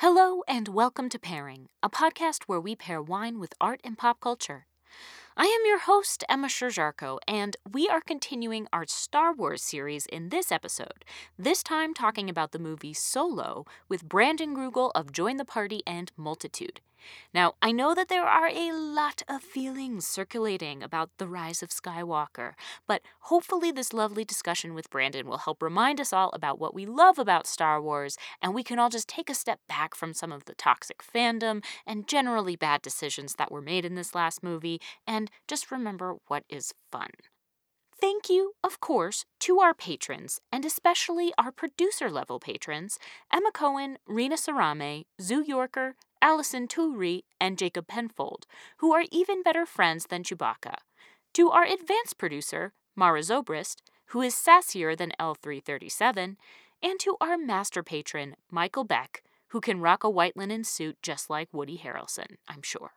Hello, and welcome to Pairing, a podcast where we pair wine with art and pop culture. I am your host, Emma Sherjarko, and we are continuing our Star Wars series in this episode, this time talking about the movie Solo with Brandon Grugle of Join the Party and Multitude. Now, I know that there are a lot of feelings circulating about the rise of Skywalker, but hopefully, this lovely discussion with Brandon will help remind us all about what we love about Star Wars, and we can all just take a step back from some of the toxic fandom and generally bad decisions that were made in this last movie, and just remember what is fun. Thank you, of course, to our patrons, and especially our producer level patrons Emma Cohen, Rena Sarame, Zoo Yorker, Allison Turi, and Jacob Penfold, who are even better friends than Chewbacca. To our advanced producer, Mara Zobrist, who is sassier than L3-37, and to our master patron, Michael Beck, who can rock a white linen suit just like Woody Harrelson, I'm sure.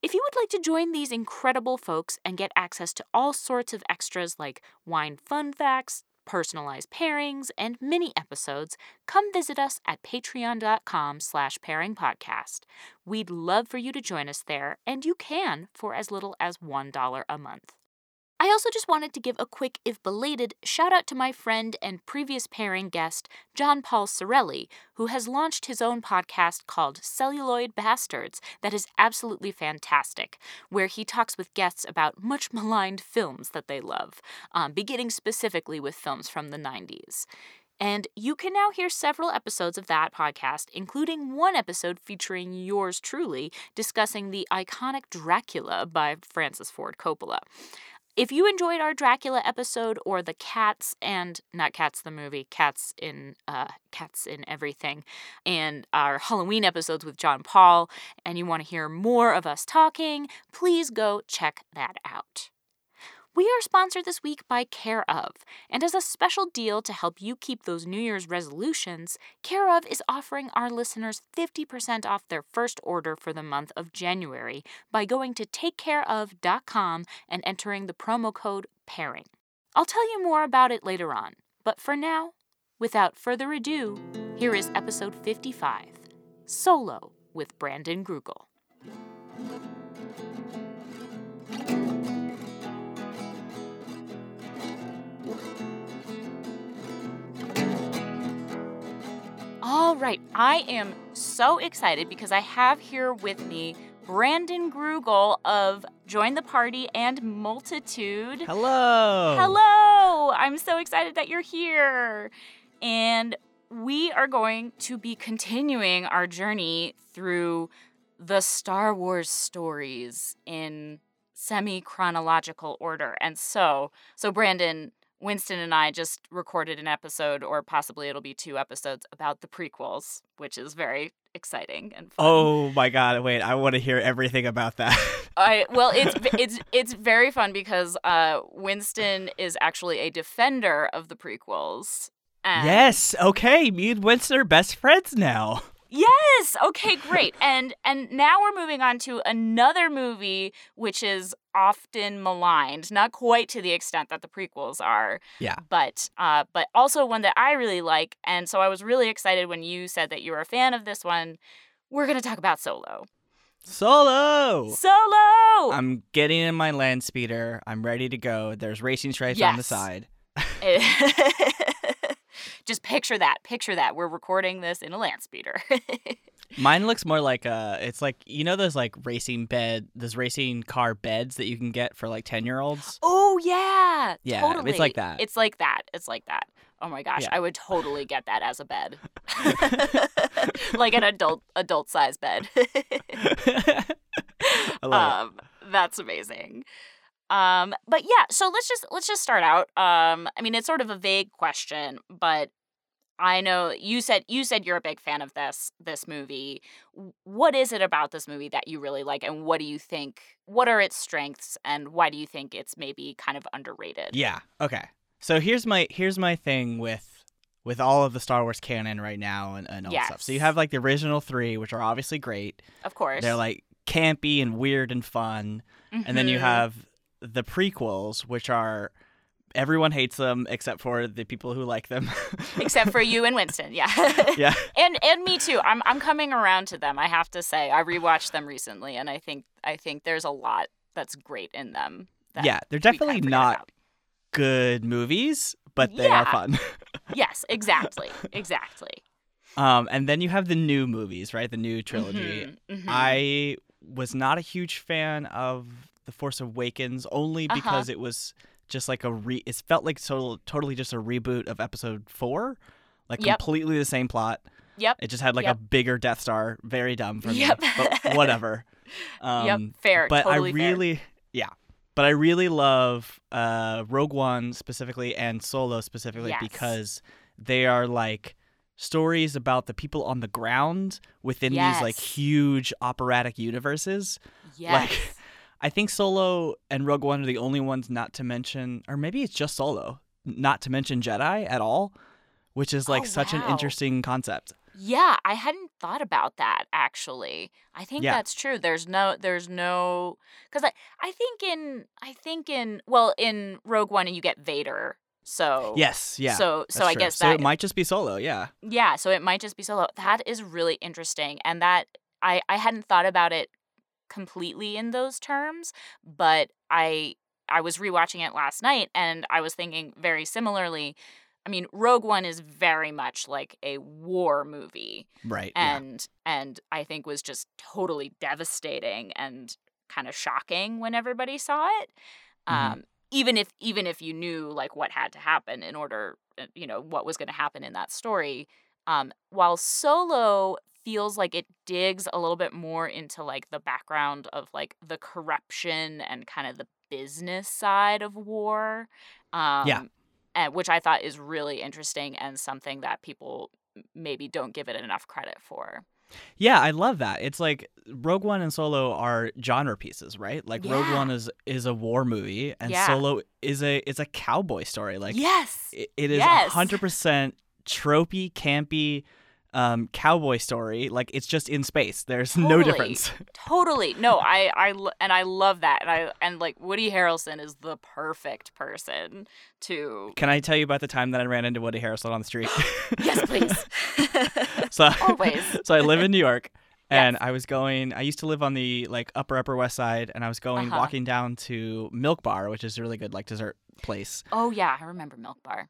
If you would like to join these incredible folks and get access to all sorts of extras like wine fun facts, personalized pairings, and mini episodes, come visit us at patreon.com slash pairingpodcast. We'd love for you to join us there, and you can for as little as $1 a month. I also just wanted to give a quick, if belated, shout out to my friend and previous pairing guest, John Paul Sorelli, who has launched his own podcast called Celluloid Bastards that is absolutely fantastic, where he talks with guests about much maligned films that they love, um, beginning specifically with films from the 90s. And you can now hear several episodes of that podcast, including one episode featuring yours truly discussing the iconic Dracula by Francis Ford Coppola. If you enjoyed our Dracula episode or the Cats and not Cats the movie, Cats in uh, Cats in Everything, and our Halloween episodes with John Paul, and you want to hear more of us talking, please go check that out. We are sponsored this week by Care of, and as a special deal to help you keep those New Year's resolutions, Care of is offering our listeners 50% off their first order for the month of January by going to takecareof.com and entering the promo code PAIRING. I'll tell you more about it later on, but for now, without further ado, here is episode 55 Solo with Brandon Grugle. All right, I am so excited because I have here with me Brandon Grugle of Join the Party and Multitude. Hello. Hello. I'm so excited that you're here. And we are going to be continuing our journey through the Star Wars stories in semi chronological order. And so, so Brandon, Winston and I just recorded an episode, or possibly it'll be two episodes, about the prequels, which is very exciting and fun. Oh my god! Wait, I want to hear everything about that. I well, it's it's it's very fun because uh, Winston is actually a defender of the prequels. And yes. Okay. Me and Winston are best friends now. Yes. Okay. Great. And and now we're moving on to another movie which is often maligned, not quite to the extent that the prequels are. Yeah. But uh, but also one that I really like, and so I was really excited when you said that you were a fan of this one. We're gonna talk about Solo. Solo. Solo. I'm getting in my land speeder. I'm ready to go. There's racing stripes on the side. Just picture that. Picture that. We're recording this in a land speeder. Mine looks more like uh it's like you know those like racing bed those racing car beds that you can get for like 10 year olds. oh yeah. Yeah, Totally. it's like that. It's like that. It's like that. Oh my gosh, Yeah. I would totally get that as a bed. like an adult adult size bed. I love um that's amazing. Um but yeah, so let's just let's just start out. Um I mean it's sort of a vague question, but I know you said you said you're a big fan of this this movie. What is it about this movie that you really like and what do you think what are its strengths and why do you think it's maybe kind of underrated? Yeah. Okay. So here's my here's my thing with with all of the Star Wars canon right now and, and all that stuff. So you have like the original 3 which are obviously great. Of course. They're like campy and weird and fun. And then you Mhm. have the prequels, which are everyone hates them except for the people who like them. Except for you and Winston, yeah. yeah. and and me too. I'm I'm coming around to them. I have to say, I rewatched them recently, and I think I think there's a lot that's great in them. Yeah, they're definitely not about. good movies, but they are fun. Yes, exactly, exactly. um, and then you have the new movies, right? The new trilogy. Mhm, mhm. I was not a huge fan of The Force Awakens only Uh-huh. because it was just like a re. It felt like total, totally just a reboot of Episode Four, like Yep. completely the same plot. Yep. It just had like Yep. a bigger Death Star. Very dumb for Yep. me, but whatever. Um, yep, fair. but totally I fair. really, yeah. But I really love uh, Rogue One specifically and Solo specifically Yes. because they are like stories about the people on the ground within these like huge operatic universes. Yes. Like, I think Solo and Rogue One are the only ones not to mention, or maybe it's just Solo, not to mention Jedi at all, which is like Oh, such an interesting concept. Yeah, I hadn't thought about that actually. I think Yeah. that's true. There's no there's no cuz I I think in I think in well in Rogue One you get Vader. So Yes, yeah. So so I true. guess so that it might just be Solo, yeah. yeah, so it might just be solo. That is really interesting and that I I hadn't thought about it completely in those terms, but I I was rewatching it last night and I was thinking very similarly. I mean, Rogue One is very much like a war movie Right. yeah. and and I think was just totally devastating and kind of shocking when everybody saw it. Mhm. Um, even if even if you knew like what had to happen in order, uh, you know, what was going to happen in that story. Um, while Solo feels like it digs a little bit more into like the background of like the corruption and kind of the business side of war. Um, and which I thought is really interesting and something that people maybe don't give it enough credit for. Yeah, I love that. It's like Rogue One and Solo are genre pieces, right? Like Rogue One is is a war movie, and Yeah. Solo is a is a cowboy story. Like yes. it, it is Yes. hundred percent tropey, campy, um, cowboy story. Like it's just in space. There's no difference. Totally. No, I I and I love that. And I and like Woody Harrelson is the perfect person to Can I tell you about the time that I ran into Woody Harrelson on the street? Yes, please. so Always. so I live in New York. And Yes. I was going. I used to live on the like upper upper west side, and I was going Uh-huh. walking down to Milk Bar, which is a really good like dessert place. oh yeah, I remember Milk Bar.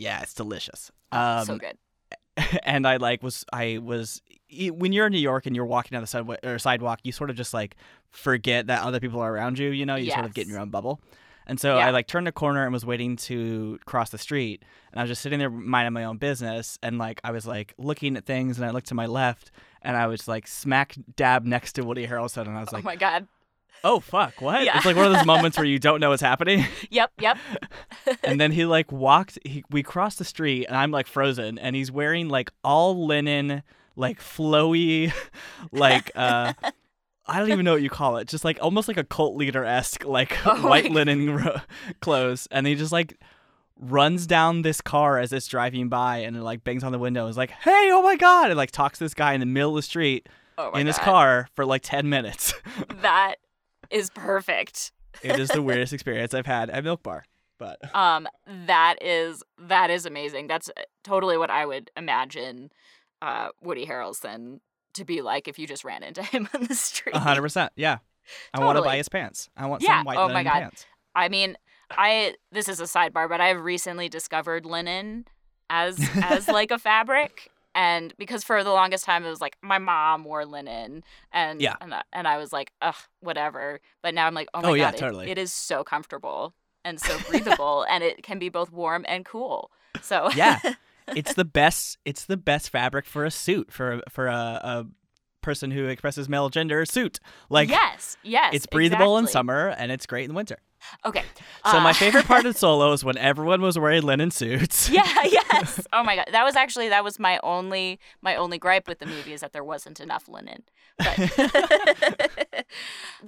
Yeah, it's delicious. Oh, Um, so good. and I like was I was when you're in New York and you're walking down the sidewalk or sidewalk, you sort of just like forget that other people are around you. You know, you sort of get in your own bubble. And so Yeah. I like turned a corner and was waiting to cross the street, and I was just sitting there minding my own business, and like I was like looking at things, and I looked to my left, and I was like smack dab next to Woody Harrelson, and I was like, oh my god. Oh fuck, what? Yeah. It's like one of those moments where you don't know what's happening. Yep, yep. and then he like walked he, we crossed the street and i'm like frozen and he's wearing like all linen like flowy like uh I don't even know what you call it. Just like almost like a cult leader esque, like Oh white linen ro- clothes, and he just like runs down this car as it's driving by, and it like bangs on the window. and is like, "Hey, oh my god!" and like talks to this guy in the middle of the street Oh in his car for like ten minutes. That is perfect. it is the weirdest experience I've had at Milk Bar, but Um, that is that is amazing. That's uh, totally what I would imagine uh, Woody Harrelson to be like if you just ran into him on the street. A hundred percent. Yeah. I want to buy his pants. I want Yeah. some white Oh my God. pants. I mean, I this is a sidebar, but I've recently discovered linen as as like a fabric. And because for the longest time it was like my mom wore linen, and Yeah. and I, and I was like, ugh, whatever. But now I'm like, oh my Oh, yeah, god, it- it is so comfortable and so breathable, and it can be both warm and cool. So Yeah. It's the best. It's the best fabric for a suit for a, for a, a person who expresses male gender suit. Like yes, yes, it's breathable in summer and it's great in winter. Okay, So my uh, favorite part of Solo is when everyone was wearing linen suits. Yeah, yes. Oh my god, that was actually that was my only my only gripe with the movie is that there wasn't enough linen. But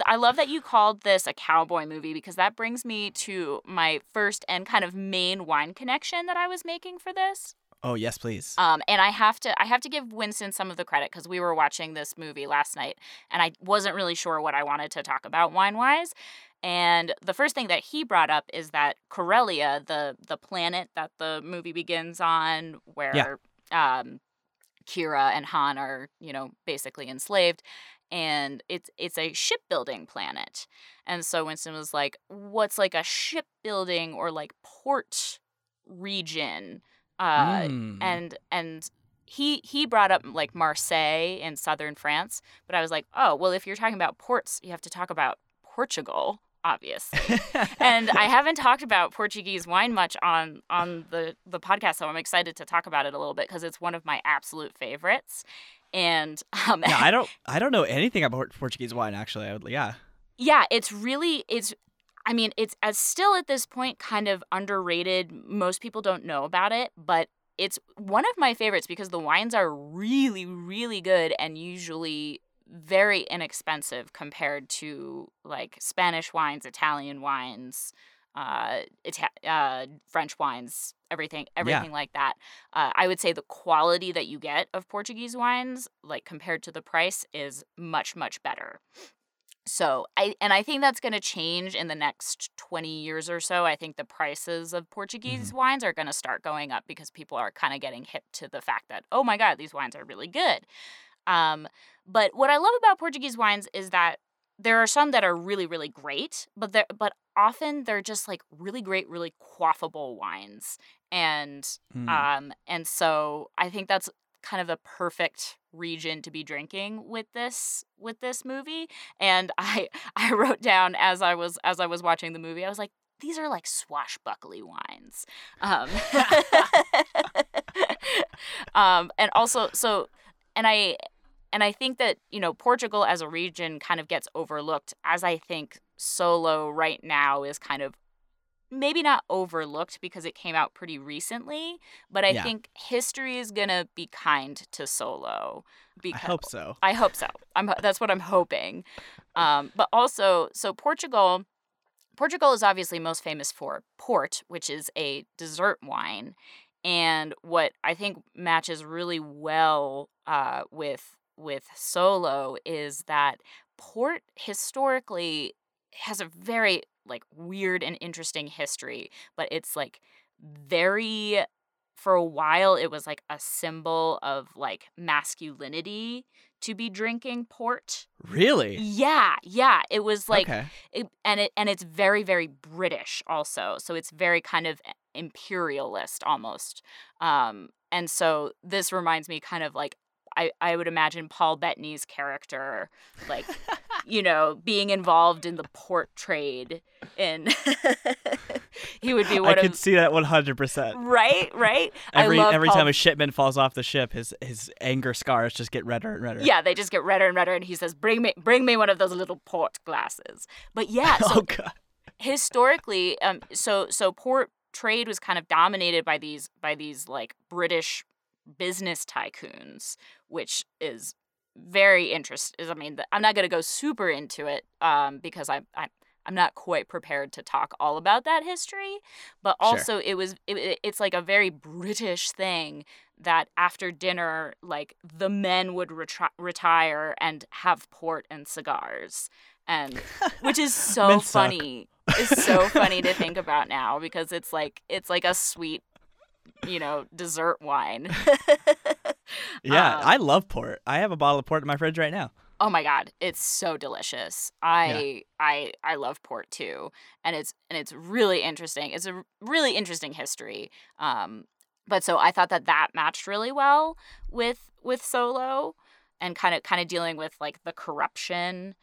I love that you called this a cowboy movie because that brings me to my first and kind of main wine connection that I was making for this. Oh yes, please. Um, and I have to I have to give Winston some of the credit because we were watching this movie last night, and I wasn't really sure what I wanted to talk about wine wise. And the first thing that he brought up is that Corellia, the the planet that the movie begins on, where um, Qi'ra and Han are, you know, basically enslaved, and it's it's a shipbuilding planet. And so Winston was like, "What's like a shipbuilding or like port region?" Uh, Mm. and and he he brought up like Marseille in southern France, but I was like, "Oh, well, if you're talking about ports, you have to talk about Portugal." Obviously, and I haven't talked about Portuguese wine much on on the the podcast, so I'm excited to talk about it a little bit because it's one of my absolute favorites. And um, yeah, I don't I don't know anything about Portuguese wine actually. I would yeah. yeah, it's really it's. I mean, it's as still at this point kind of underrated. Most people don't know about it, but it's one of my favorites because the wines are really, really good and usually very inexpensive compared to like Spanish wines, Italian wines, uh, Ita- uh, French wines, everything, everything like that. Uh, I would say the quality that you get of Portuguese wines, like compared to the price, is much, much better. So I and I think that's going to change in the next 20 years or so. I think the prices of Portuguese wines are going to start going up because people are kind of getting hip to the fact that oh my god, these wines are really good. Um, but what I love about Portuguese wines is that there are some that are really really great, but they but often they're just like really great, really quaffable wines. And Mm. um and so I think that's kind of the perfect region to be drinking with this with this movie and i i wrote down as i was as i was watching the movie i was like these are like swashbuckly wines. Um, um and also so and i and i think that you know portugal as a region kind of gets overlooked as i think solo right now is kind of maybe not overlooked because it came out pretty recently, but I Yeah. think history is gonna be kind to Solo. Because I hope so. I hope so. I'm that's what I'm hoping. Um, but also, so Portugal, Portugal is obviously most famous for port, which is a dessert wine, and what I think matches really well uh, with with Solo is that port historically has a very like weird and interesting history, but it's like very for a while it was like a symbol of like masculinity to be drinking port. Really? Yeah, yeah, it was like okay. it, and it and it's very very British also. So it's very kind of imperialist almost. Um and so this reminds me kind of like I, I would imagine Paul Bettany's character, like, you know, being involved in the port trade, and he would be one I could of see that 100%. right, right. Every I love every Paul time a shipment falls off the ship, his his anger scars just get redder and redder. Yeah, they just get redder and redder, and he says, "Bring me, bring me one of those little port glasses." But yeah, so oh god. historically, um, so so port trade was kind of dominated by these by these like British business tycoons, which is very interesting. I mean, I'm not going to go super into it um, because I, I I'm not quite prepared to talk all about that history, but Sure. also it was it, it's like a very British thing that after dinner, like the men would retri- retire and have port and cigars, and which is so funny. It's so funny to think about now because it's like it's like a sweet, you know, dessert wine. Yeah, Um, I love port. I have a bottle of port in my fridge right now. oh my god it's so delicious i i i love port too and it's and it's really interesting it's a really interesting history um but so i thought that that matched really well with with solo and kind of kind of dealing with like the corruption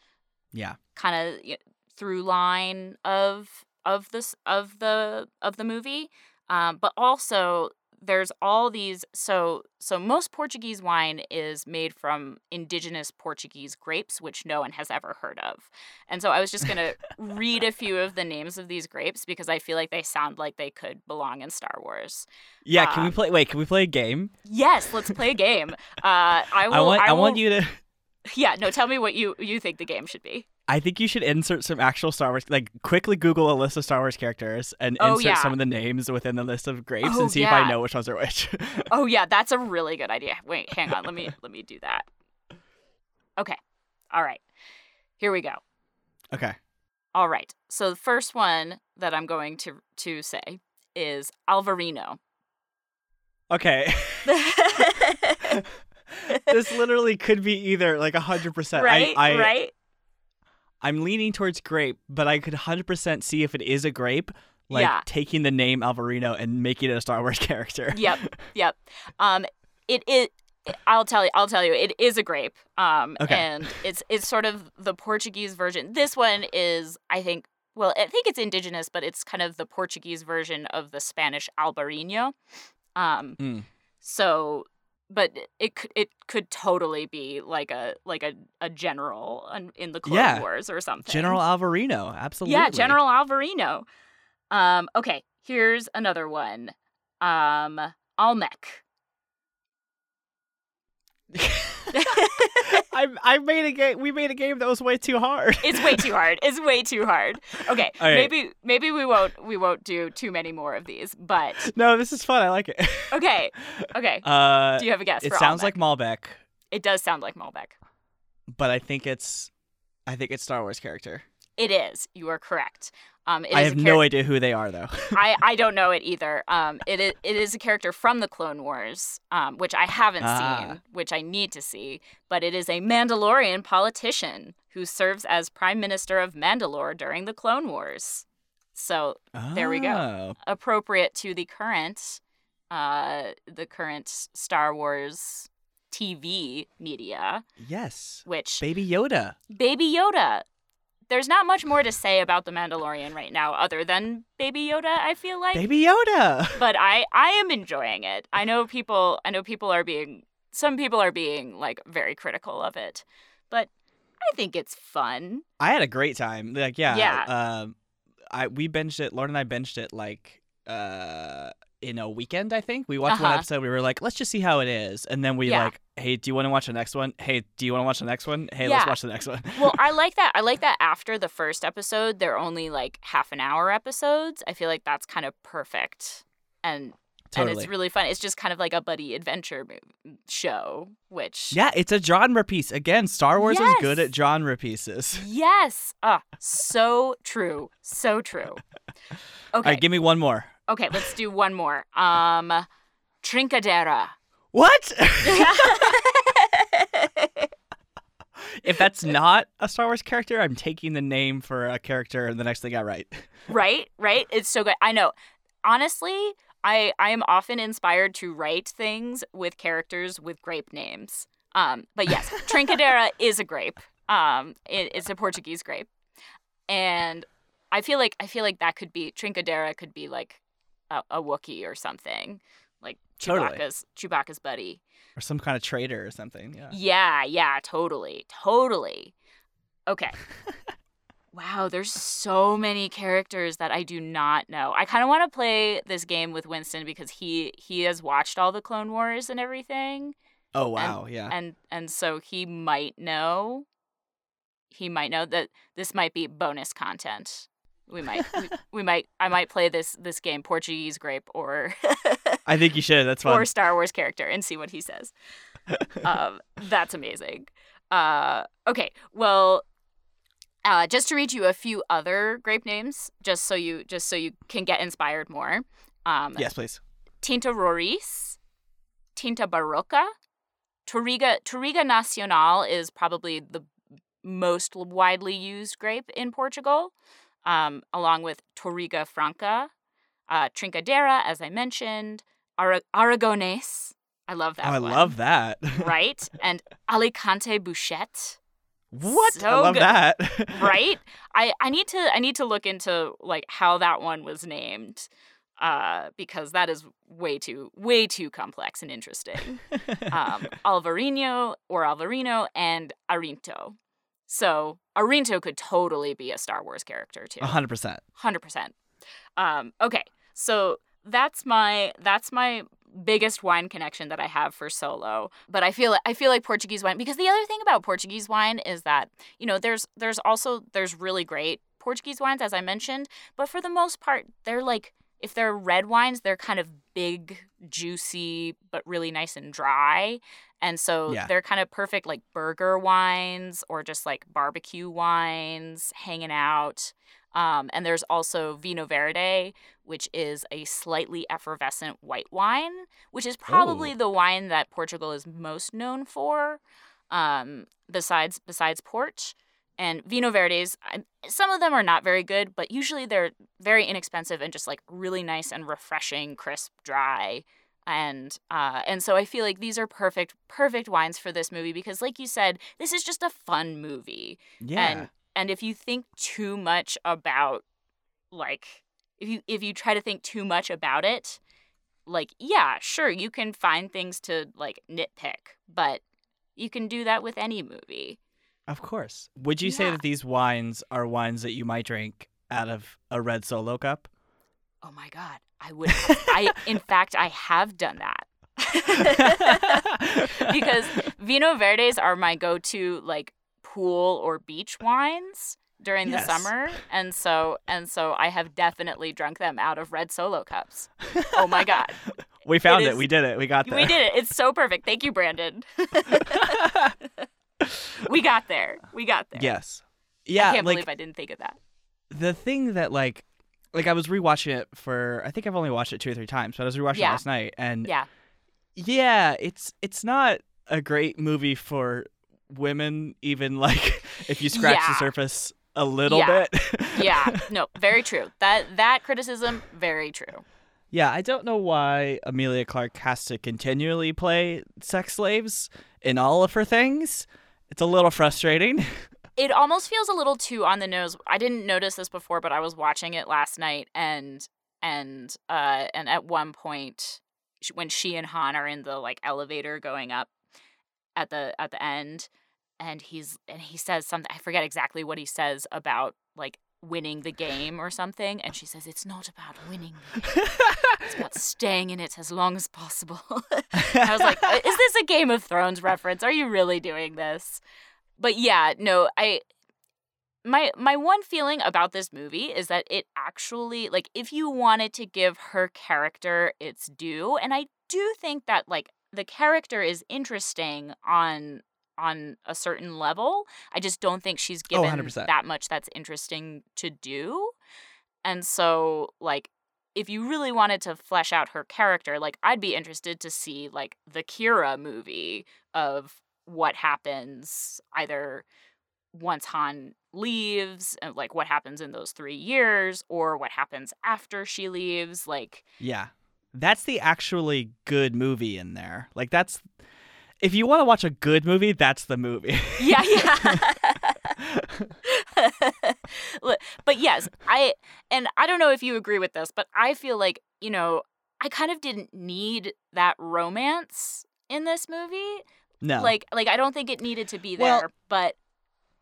Yeah. kind of through line of of this of the of the movie um, but also there's all these so so most portuguese wine is made from indigenous portuguese grapes which no one has ever heard of. And so i was just going to read a few of the names of these grapes because i feel like they sound like they could belong in star wars. Yeah, can we Um, play wait, can we play a game? yes let's play a game. Uh, i will I want I, will, want you to yeah no tell me what you you think the game should be I think you should insert some actual Star Wars. Like, quickly Google a list of Star Wars characters and Oh, insert yeah. some of the names within the list of grapes Oh, and see if. I know which ones are which. Oh yeah, that's a really good idea. Wait, hang on. Let me let me do that. Okay. All right. Here we go. okay. All right. So the first one that I'm going to to say is Alvarinho. Okay. this literally could be either like hundred percent. right? I, I right? I'm leaning towards grape, but I could hundred percent see if it is a grape, like Yeah. taking the name Alvarinho and making it a Star Wars character. Yep. Yep. Um it it I'll tell you I'll tell you it is a grape. Um Okay. and it's it's sort of the Portuguese version. This one is I think well, I think it's indigenous, but it's kind of the Portuguese version of the Spanish albarino. Um Mm. So, but it could it could totally be like a like a, a general in the Clone Yeah. Wars or something. General Alvarinho, absolutely. Yeah, General Alvarinho. Um, okay, here's another one. Um, Almec. I I made a game. We made a game that was way too hard. It's way too hard. It's way too hard. Okay, All right. maybe maybe we won't we won't do too many more of these. But no, this is fun. I like it. okay, okay. Uh, do you have a guess? it for sounds Almec? like Malbec, it does sound like Malbec. but I think it's, I think it's Star Wars character. It is. You are correct. Um, it I have a no idea who they are though. I, I don't know it either. Um, it is, it is a character from the Clone Wars, um, which I haven't Ah. seen, which I need to see. But it is a Mandalorian politician who serves as Prime Minister of Mandalore during the Clone Wars. So There we go. Oh, appropriate to the current, uh, the current Star Wars TV media, Yes, which Baby Yoda. Baby Yoda. There's not much more to say about the Mandalorian right now, other than Baby Yoda. I feel like Baby Yoda. but I I am enjoying it. I know people I know people are being some people are being like very critical of it. But I think it's fun. I had a great time. Like, yeah, Yeah. Um, I we binged it. Lauren and I binged it like uh in a weekend. I think we watched one Uh-huh. episode. We were like, let's just see how it is, and then we Yeah. like, hey, do you want to watch the next one? Hey, do you want to watch the next one? Hey, let's watch the next one. Well, I like that. I like that after the first episode, they're only like half an hour episodes. I feel like that's kind of perfect. And and it's really fun. It's just kind of like a buddy adventure show, which yeah, it's a genre piece. Again, Star Wars is good at genre pieces. Yes. Ah, so true. So true. Okay. All right, give me one more. Okay, let's do one more. Um Trincadeira. What? if that's not a Star Wars character, I'm taking the name for a character the next thing I write. right? Right? It's so good. I know. Honestly, I I am often inspired to write things with characters with grape names. Um, but yes, Trincadeira is a grape. Um, it, it's a Portuguese grape, and I feel like I feel like that could be Trincadeira could be like a, a Wookiee or something, like Totally. Chewbacca's Chewbacca's buddy. Or some kind of traitor or something. Yeah. Yeah, yeah, totally, totally. Okay. wow, there's so many characters that I do not know. I kind of want to play this game with Winston because he he has watched all the Clone Wars and everything, Oh wow, yeah. and and so he might know. He might know that this might be bonus content. We might we, we might I might play this this game Portuguese grape or I think you should. That's fun. or Star Wars character and see what he says. um, that's amazing. Uh, okay, well, uh, just to read you a few other grape names, just so you just so you can get inspired more. Um, yes, please. Tinta Roriz, Tinta Barroca, Touriga Touriga Nacional is probably the most widely used grape in Portugal, um, along with Touriga Franca, uh, Trincadeira, as I mentioned, Ara- Aragonese. I love that. oh, I love that. right, and Alicante Bouschet. what? I So love good. that. right i i need to i need to look into like how that one was named uh because that is way too way too complex and interesting um alvarinho or alvarinho and arinto so arinto could totally be a star wars character too A hundred percent. 100% um okay so that's my that's my biggest wine connection that I have for solo. But I feel I feel like Portuguese wine because the other thing about Portuguese wine is that, you know, there's there's also there's really great Portuguese wines as I mentioned, but for the most part they're like if they're red wines, they're kind of big, juicy, but really nice and dry. And so Yeah. they're kind of perfect like burger wines or just like barbecue wines, hanging out. Um, and there's also Vinho Verde, which is a slightly effervescent white wine, which is probably Oh. the wine that Portugal is most known for, um, besides besides port. And Vinho Verdes, some of them are not very good, but usually they're very inexpensive and just like really nice and refreshing, crisp, dry. And uh, and so I feel like these are perfect perfect wines for this movie because, like you said, this is just a fun movie Yeah. and and if you think too much about like if you if you try to think too much about it like yeah sure you can find things to like nitpick but you can do that with any movie of course. Would you say that these wines are wines that you might drink out of a red solo cup? oh my god i would i in fact i have done that because vinho verdes are my go-to like pool or beach wines during Yes. the summer and so and so i have definitely drunk them out of red solo cups oh my god we found it, is- We did it. We got there. we did it it's so perfect thank you brandon we got there we got there yes. Yeah. i can't like believe i didn't think of that the thing that like like I was rewatching it for I think I've only watched it two or three times, but I was rewatching Yeah. it last night and yeah yeah, it's it's not a great movie for women even like if you scratch the surface a little Yeah. bit. yeah no very true that that criticism very true yeah, I don't know why Emilia Clarke has to continually play sex slaves in all of her things. It's a little frustrating. it almost feels a little too on the nose. I didn't notice this before, but I was watching it last night, and and uh and at one point when she and Han are in the like elevator going up at the at the end, and he's and he says something. I forget exactly what he says about like winning the game or something, and she says it's not about winning. It's about staying in it as long as possible. I was like, "Uh, is this a Game of Thrones reference? Are you really doing this? But yeah, no, I my my one feeling about this movie is that it actually like if you wanted to give her character its due, and I do think that like the character is interesting on on a certain level. I just don't think she's Oh, given 100%. that much that's interesting to do. And so like if you really wanted to flesh out her character, like I'd be interested to see like the Qi'ra movie of what happens either once Han leaves, and like what happens in those three years, or what happens after she leaves. Like, Yeah. That's the actually good movie in there. Like that's if you want to watch a good movie, that's the movie. yeah, yeah. But yes, I and I don't know if you agree with this, but I feel like you know I kind of didn't need that romance in this movie. no. Like, like I don't think it needed to be Well, there, but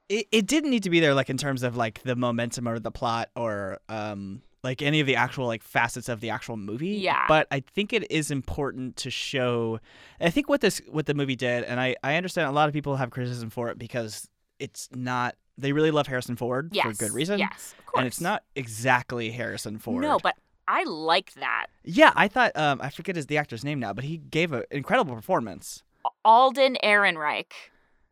it, it didn't need to be there like in terms of like the momentum or the plot or um like any of the actual like facets of the actual movie Yeah. but i think it is important to show i think what this what the movie did and i i understand a lot of people have criticism for it because it's not they really love harrison ford yes, for good reason Yes, of course. and it's not exactly harrison ford No, but I liked that. yeah i thought um i forget his the actor's name now but he gave an incredible performance Alden Ehrenreich.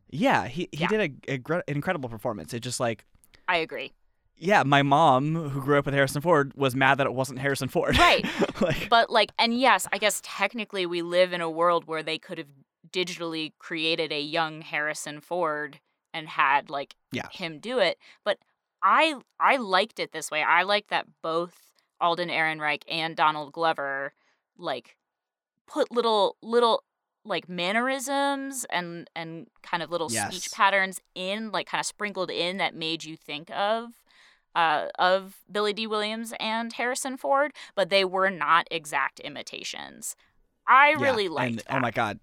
yeah he, he Yeah. did a, a gr- incredible performance it just like I agree. Yeah, my mom, who grew up with Harrison Ford, was mad that it wasn't Harrison Ford. Right. like, But like, and yes, I guess technically we live in a world where they could have digitally created a young Harrison Ford and had like Yeah. him do it. But I I liked it this way. I liked that both Alden Ehrenreich and Donald Glover like put little little like mannerisms and and kind of little Yes. speech patterns in like kind of sprinkled in that made you think of uh, of Billy Dee Williams and Harrison Ford, but they were not exact imitations. I yeah, really liked and, that. Oh my God,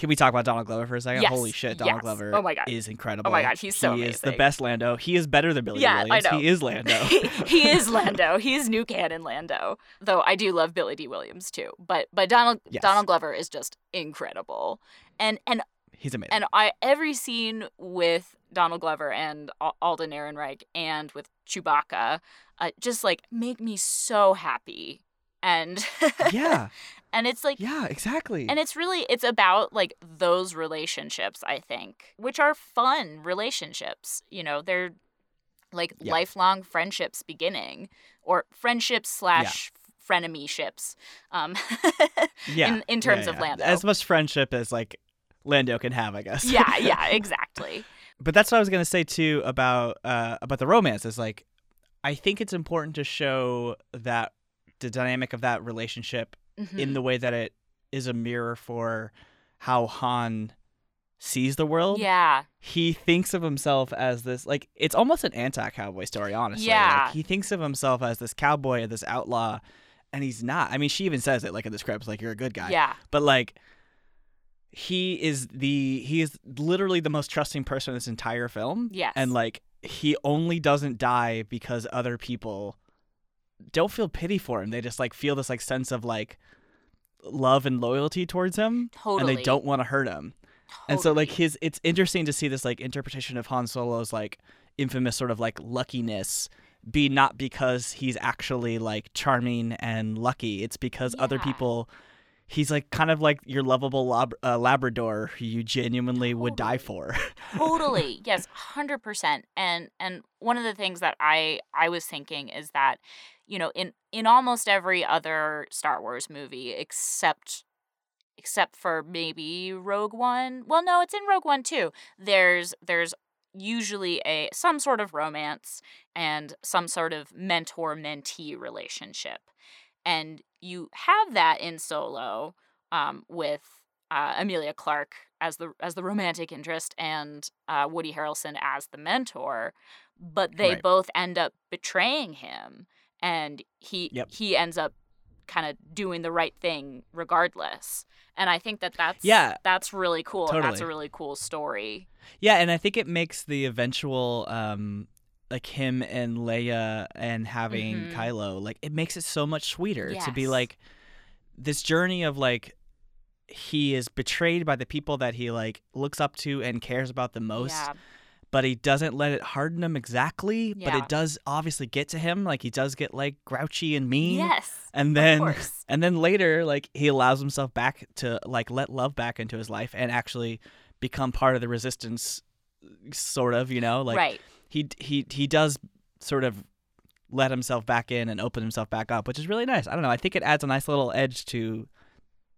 Can we talk about Donald Glover for a second? Yes, Holy shit, Donald yes. Glover Oh my God. is incredible. Oh my God, he's so He is the best Lando. He is better than Billy Yeah, I Williams. know. He is Lando. he, he is Lando. He is new canon Lando. Though I do love Billy Dee Williams too. But but Donald Yes. Donald Glover is just incredible. And and He's amazing. and I every scene with Donald Glover and Al- Alden Ehrenreich and with Chewbacca, uh, just like make me so happy. And yeah, and it's like yeah, exactly. and it's really it's about like those relationships i think which are fun relationships you know they're like Yeah. lifelong friendships beginning or friendships slash frenemy ships um yeah, in, in terms yeah, of yeah. lando As much friendship as like Lando can have, I guess. yeah yeah exactly but that's what I was gonna say too about uh about the romance is like I think it's important to show that the dynamic of that relationship Mhm. in the way that it is a mirror for how Han sees the world. yeah He thinks of himself as this like it's almost an anti-cowboy story, honestly. Yeah. Like, he thinks of himself as this cowboy, this outlaw, and he's not. I mean, she even says it like in the script, like you're a good guy. yeah But like he is the he is literally the most trusting person in this entire film. Yes. And like he only doesn't die because other people don't feel pity for him. They just like feel this like sense of like love and loyalty towards him. Totally. And they don't want to hurt him. And so like his it's interesting to see this like interpretation of Han Solo's like infamous sort of like luckiness be not because he's actually like charming and lucky. It's because other people he's like kind of like your lovable lab- uh, labrador who you genuinely would die for. totally. Yes 100% and and one of the things that i i was thinking is that you know in in almost every other star wars movie except except for maybe rogue one well no it's in rogue one too there's there's usually a some sort of romance and some sort of mentor mentee relationship. And you have that in solo um, with uh, Emilia Clarke as the as the romantic interest and uh, Woody Harrelson as the mentor, but they Right. both end up betraying him, and he Yep. he ends up kind of doing the right thing regardless. And I think that that's Yeah. that's really cool. and That's a really cool story. Yeah, and I think it makes the eventual um like him and Leia and having Mhm. Kylo like it makes it so much sweeter to be like this journey of like he is betrayed by the people that he like looks up to and cares about the most Yeah, but he doesn't let it harden him exactly but it does obviously get to him like he does get like grouchy and mean. Yes, and then and then later like he allows himself back to like let love back into his life and actually become part of the resistance sort of you know like right. He he he does sort of let himself back in and open himself back up which is really nice i don't know i think it adds a nice little edge to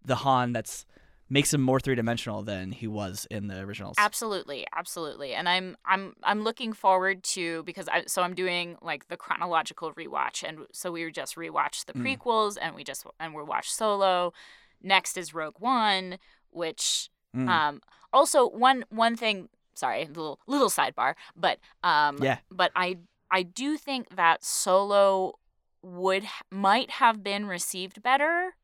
the han that's makes him more three-dimensional than he was in the originals Absolutely, absolutely. And I'm I'm I'm looking forward to because I so I'm doing like the chronological rewatch and so we just rewatched the Mm. prequels and we just and we watched Solo. Next is Rogue One, which Mm. um also one one thing sorry, little little sidebar, but um yeah but I I do think that Solo would might have been received better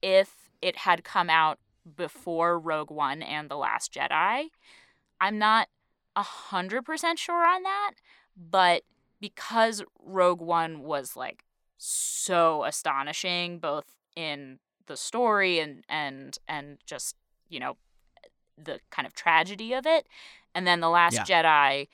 if it had come out before Rogue One and The Last Jedi. I'm not a hundred percent sure on that, but because Rogue One was like so astonishing, both in the story and and and just you know the kind of tragedy of it, and then The Last Jedi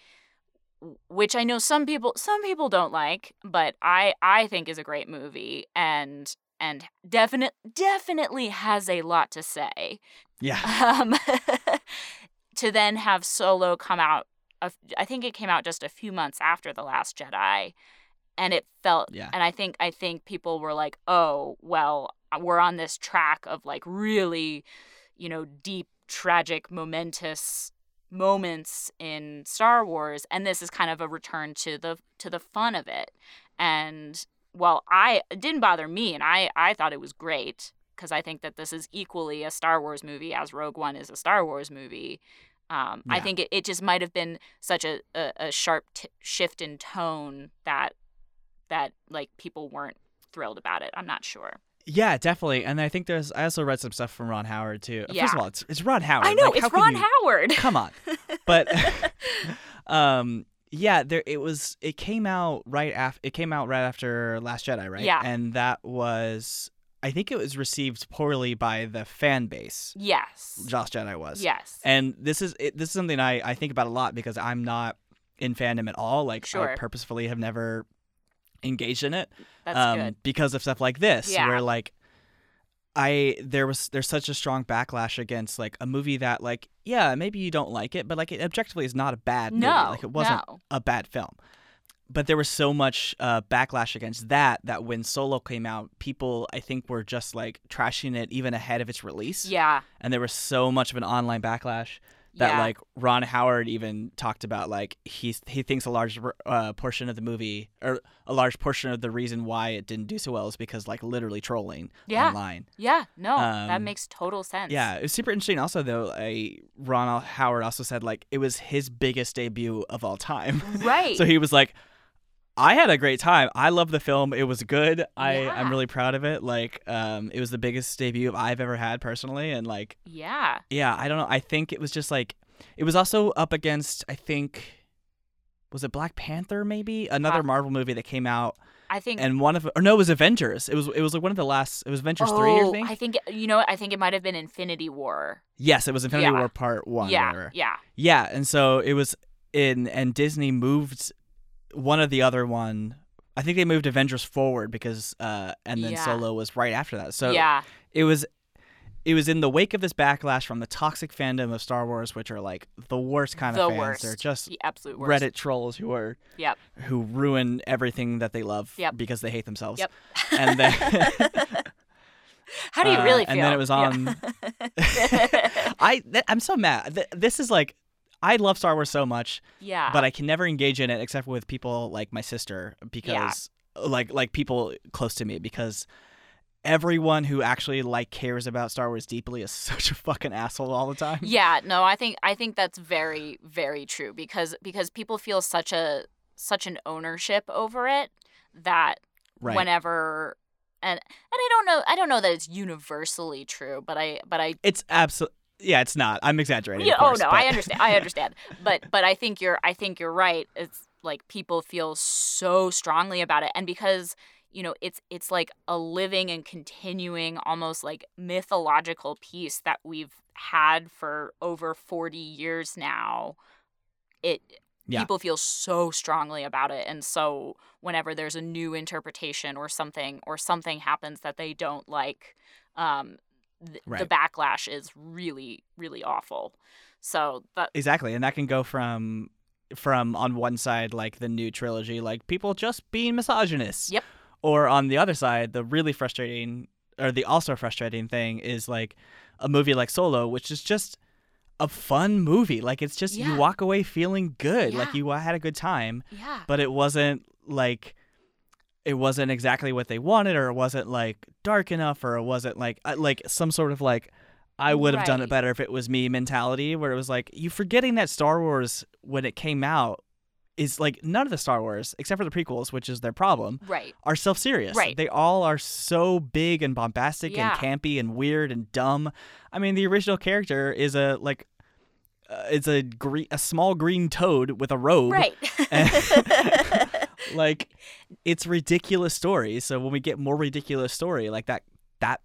which I know some people some people don't like, but I I think is a great movie and and definite definitely has a lot to say. yeah Um, to then have Solo come out, a- I think it came out just a few months after the Last Jedi, and it felt. Yeah. And I think I think people were like, oh well, we're on this track of like really, you know, deep, tragic, momentous moments in Star Wars and this is kind of a return to the to the fun of it. And while I it didn't bother me and I I thought it was great because I think that this is equally a Star Wars movie as Rogue One is a Star Wars movie. Um, I think it, it just might have been such a, a, a sharp t- shift in tone that that like people weren't thrilled about it. I'm not sure. Yeah, definitely. And I think there's. I also read some stuff from Ron Howard too. Yeah. First of all, it's it's Ron Howard. I know Like, it's Ron you- Howard. Come on, but um, yeah, there it was. It came out right after. It came out right after Last Jedi, right? Yeah. and that was. I think it was received poorly by the fan base. Yes. Josh Jedi was. Yes. And this is it, this is something I, I think about a lot because I'm not in fandom at all. Like Sure. I purposefully have never engaged in it That's um, good. because of stuff like this, Yeah. where like I there was there's such a strong backlash against like a movie that like yeah maybe you don't like it, but like it objectively is not a bad movie. No. Like it wasn't no. a bad film. But there was so much uh, backlash against that that when Solo came out, people I think were just like trashing it even ahead of its release Yeah. and there was so much of an online backlash that yeah. like Ron Howard even talked about like he he thinks a large uh, portion of the movie or a large portion of the reason why it didn't do so well is because like literally trolling Yeah. online. Yeah. No. that um, makes total sense. Yeah, it was super interesting. Also, though, I, Ron Howard also said like it was his biggest debut of all time. Right. so he was like, I had a great time. I love the film. It was good. I Yeah. I'm really proud of it. Like, um, it was the biggest debut I've ever had personally, and like yeah. yeah, I don't know. I think it was just like it was also up against I think was it Black Panther maybe another Uh, Marvel movie that came out I think. and one of or no it was Avengers. It was it was like one of the last it was Avengers 3 I oh, think. I think you know. what? I think it might have been Infinity War. yes, it was Infinity Yeah. War part 1 yeah. Yeah. Yeah, and so it was in and Disney moved one of the other one I think they moved Avengers forward because uh and then Yeah. Solo was right after that. So yeah. it was it was in the wake of this backlash from the toxic fandom of Star Wars, which are like the worst kind the of fans. worst. They're just the absolute worst. Reddit trolls who are Yep. who ruin everything that they love Yep. because they hate themselves. Yep. And then How do you Uh, really feel? and then it was Yeah. I th- I'm so mad. Th- This is like I love Star Wars so much, yeah. but I can never engage in it except with people like my sister because like like people close to me because everyone who actually like cares about Star Wars deeply is such a fucking asshole all the time. Yeah, no, I think I think that's very very true because because people feel such a such an ownership over it that Right. whenever and and I don't know I don't know that it's universally true, but I but I It's absolutely yeah, it's not. I'm exaggerating. yeah, course, oh no, but- I understand. I understand. But but I think you're I think you're right. It's like people feel so strongly about it and because you know, it's it's like a living and continuing almost like mythological piece that we've had for over 40 years now. It Yeah. people feel so strongly about it and so whenever there's a new interpretation or something or something happens that they don't like um th- the backlash is really really awful so that Exactly, and that can go from from on one side like the new trilogy, like people just being misogynists. Yep. Or on the other side, the really frustrating or the also frustrating thing is like a movie like Solo, which is just a fun movie. Like it's just you walk away feeling good, like you had a good time, yeah but it wasn't like it wasn't exactly what they wanted or it wasn't like dark enough or it wasn't like uh, like some sort of like I would have done it better if it was me mentality where it was like you forgetting that Star Wars when it came out is like none of the Star Wars except for the prequels which is their problem right are self-serious. Right. They all are so big and bombastic Yeah. and campy and weird and dumb. I mean the original character is a like uh, it's a green a small green toad with a robe right like it's ridiculous story so when we get more ridiculous story like that that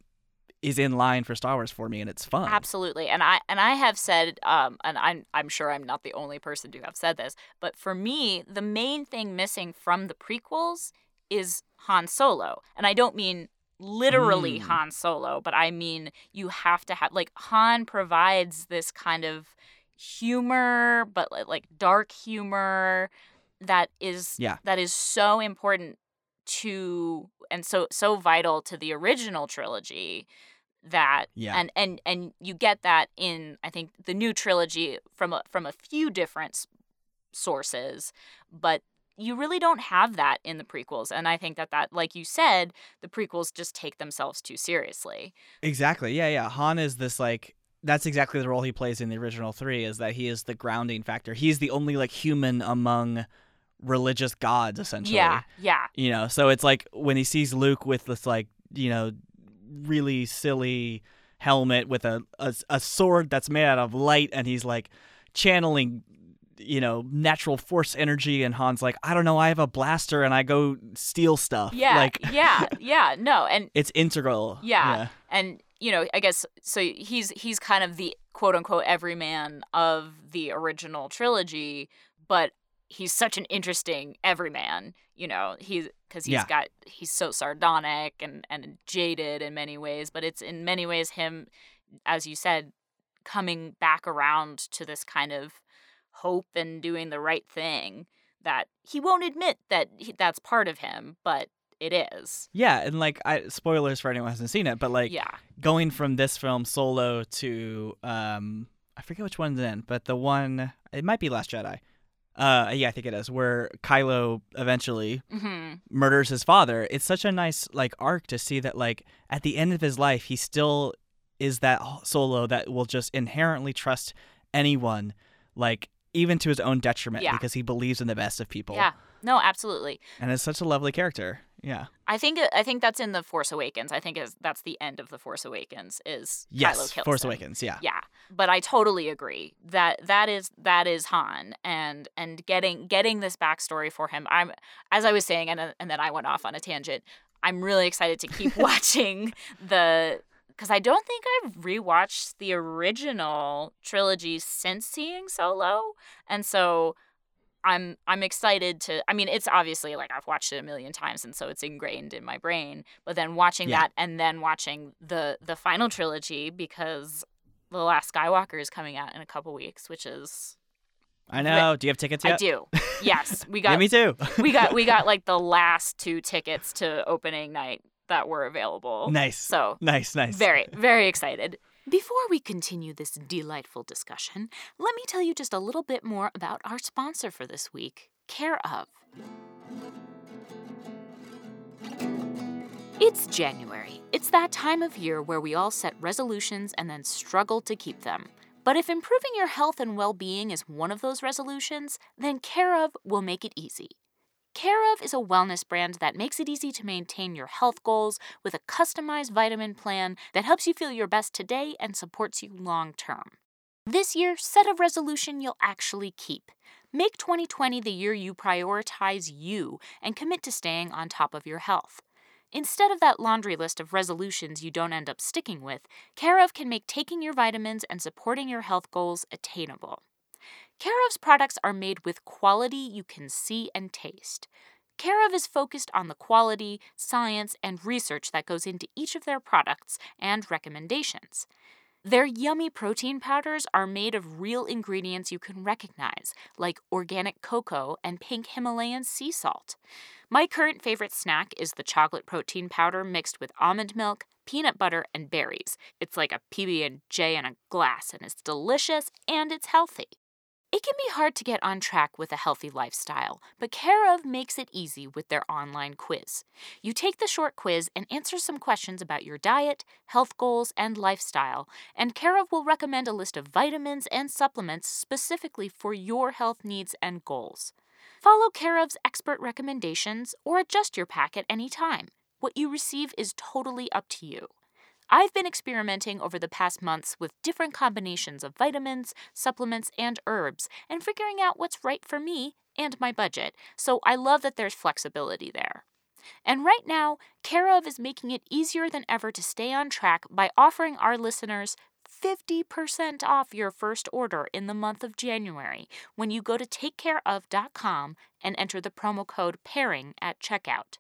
is in line for star wars for me and it's fun Absolutely. And I and I have said um and I'm I'm sure I'm not the only person to have said this, but for me, the main thing missing from the prequels is Han Solo. And I don't mean literally Mm. Han Solo, but I mean you have to have like Han provides this kind of humor, but like dark humor that is Yeah. that is so important to and so so vital to the original trilogy that Yeah. and and and you get that in I think the new trilogy from a from a few different sources but you really don't have that in the prequels and I think that that like you said the prequels just take themselves too seriously exactly yeah yeah han is this like that's exactly the role he plays in the original three is that he is the grounding factor he's the only like human among religious gods essentially yeah yeah you know so it's like when he sees luke with this like you know really silly helmet with a, a a sword that's made out of light, and he's like channeling you know natural force energy and Han's like I don't know I have a blaster and I go steal stuff Yeah, like yeah, yeah. No, and it's integral Yeah. and you know, I guess so. He's he's kind of the quote unquote everyman of the original trilogy, but he's such an interesting everyman. You know, he's because he's Yeah. got he's so sardonic and and jaded in many ways, but it's in many ways him, as you said, coming back around to this kind of hope and doing the right thing that he won't admit that he, that's part of him, but it is. yeah and like I spoilers for anyone who hasn't seen it but like yeah. going from this film solo to um I forget which one's in, but the one it might be Last Jedi. Uh yeah, I think it is, where Kylo eventually hmm murders his father. It's such a nice like arc to see that like at the end of his life he still is that solo that will just inherently trust anyone like even to his own detriment Yeah. because he believes in the best of people. Yeah. No, absolutely. And it's such a lovely character. Yeah. I think uh, I think that's in the Force Awakens. I think is that's the end of the Force Awakens is Kylo Yes. kills Force him. Awakens, yeah. Yeah, but I totally agree that that is that is Han and and getting getting this backstory for him. I'm as I was saying, and uh, and then I went off on a tangent. I'm really excited to keep watching the because I don't think I've rewatched the original trilogy since seeing Solo, and so I'm I'm excited to. I mean, it's obviously like I've watched it a million times, and so it's ingrained in my brain. But then watching Yeah. that, and then watching the the final trilogy because the Last Skywalker is coming out in a couple weeks, which is I know. Do you have tickets yet? I do. Yes, we Yeah, got me too. we got we got like the last two tickets to opening night that were available. nice. So nice, nice. very, very excited. Before we continue this delightful discussion, let me tell you just a little bit more about our sponsor for this week, Care of. It's January. It's that time of year where we all set resolutions and then struggle to keep them. But if improving your health and well being is one of those resolutions, then Care of will make it easy. Care of is a wellness brand that makes it easy to maintain your health goals with a customized vitamin plan that helps you feel your best today and supports you long term. This year, set a resolution you'll actually keep. Make 2020 the year you prioritize you and commit to staying on top of your health. Instead of that laundry list of resolutions you don't end up sticking with, Care of can make taking your vitamins and supporting your health goals attainable. Care of's products are made with quality you can see and taste. Care of is focused on the quality, science, and research that goes into each of their products and recommendations. Their yummy protein powders are made of real ingredients you can recognize, like organic cocoa and pink Himalayan sea salt. My current favorite snack is the chocolate protein powder mixed with almond milk, peanut butter, and berries. It's like a PB&J in a glass and it's delicious and it's healthy. It can be hard to get on track with a healthy lifestyle, but Care of makes it easy with their online quiz. You take the short quiz and answer some questions about your diet, health goals, and lifestyle, and Care of will recommend a list of vitamins and supplements specifically for your health needs and goals. Follow Care of's expert recommendations or adjust your pack at any time. What you receive is totally up to you. I've been experimenting over the past months with different combinations of vitamins, supplements, and herbs, and figuring out what's right for me and my budget, so I love that there's flexibility there. And right now, Care of is making it easier than ever to stay on track by offering our listeners 50% off your first order in the month of January when you go to takecareof.com and enter the promo code PAIRING at checkout.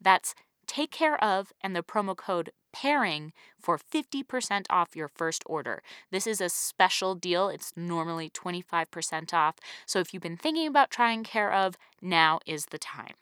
That's take care of and the promo code pairing for 50% off your first order. This is a special deal. It's normally 25% off. So if you've been thinking about trying care of, now is the time.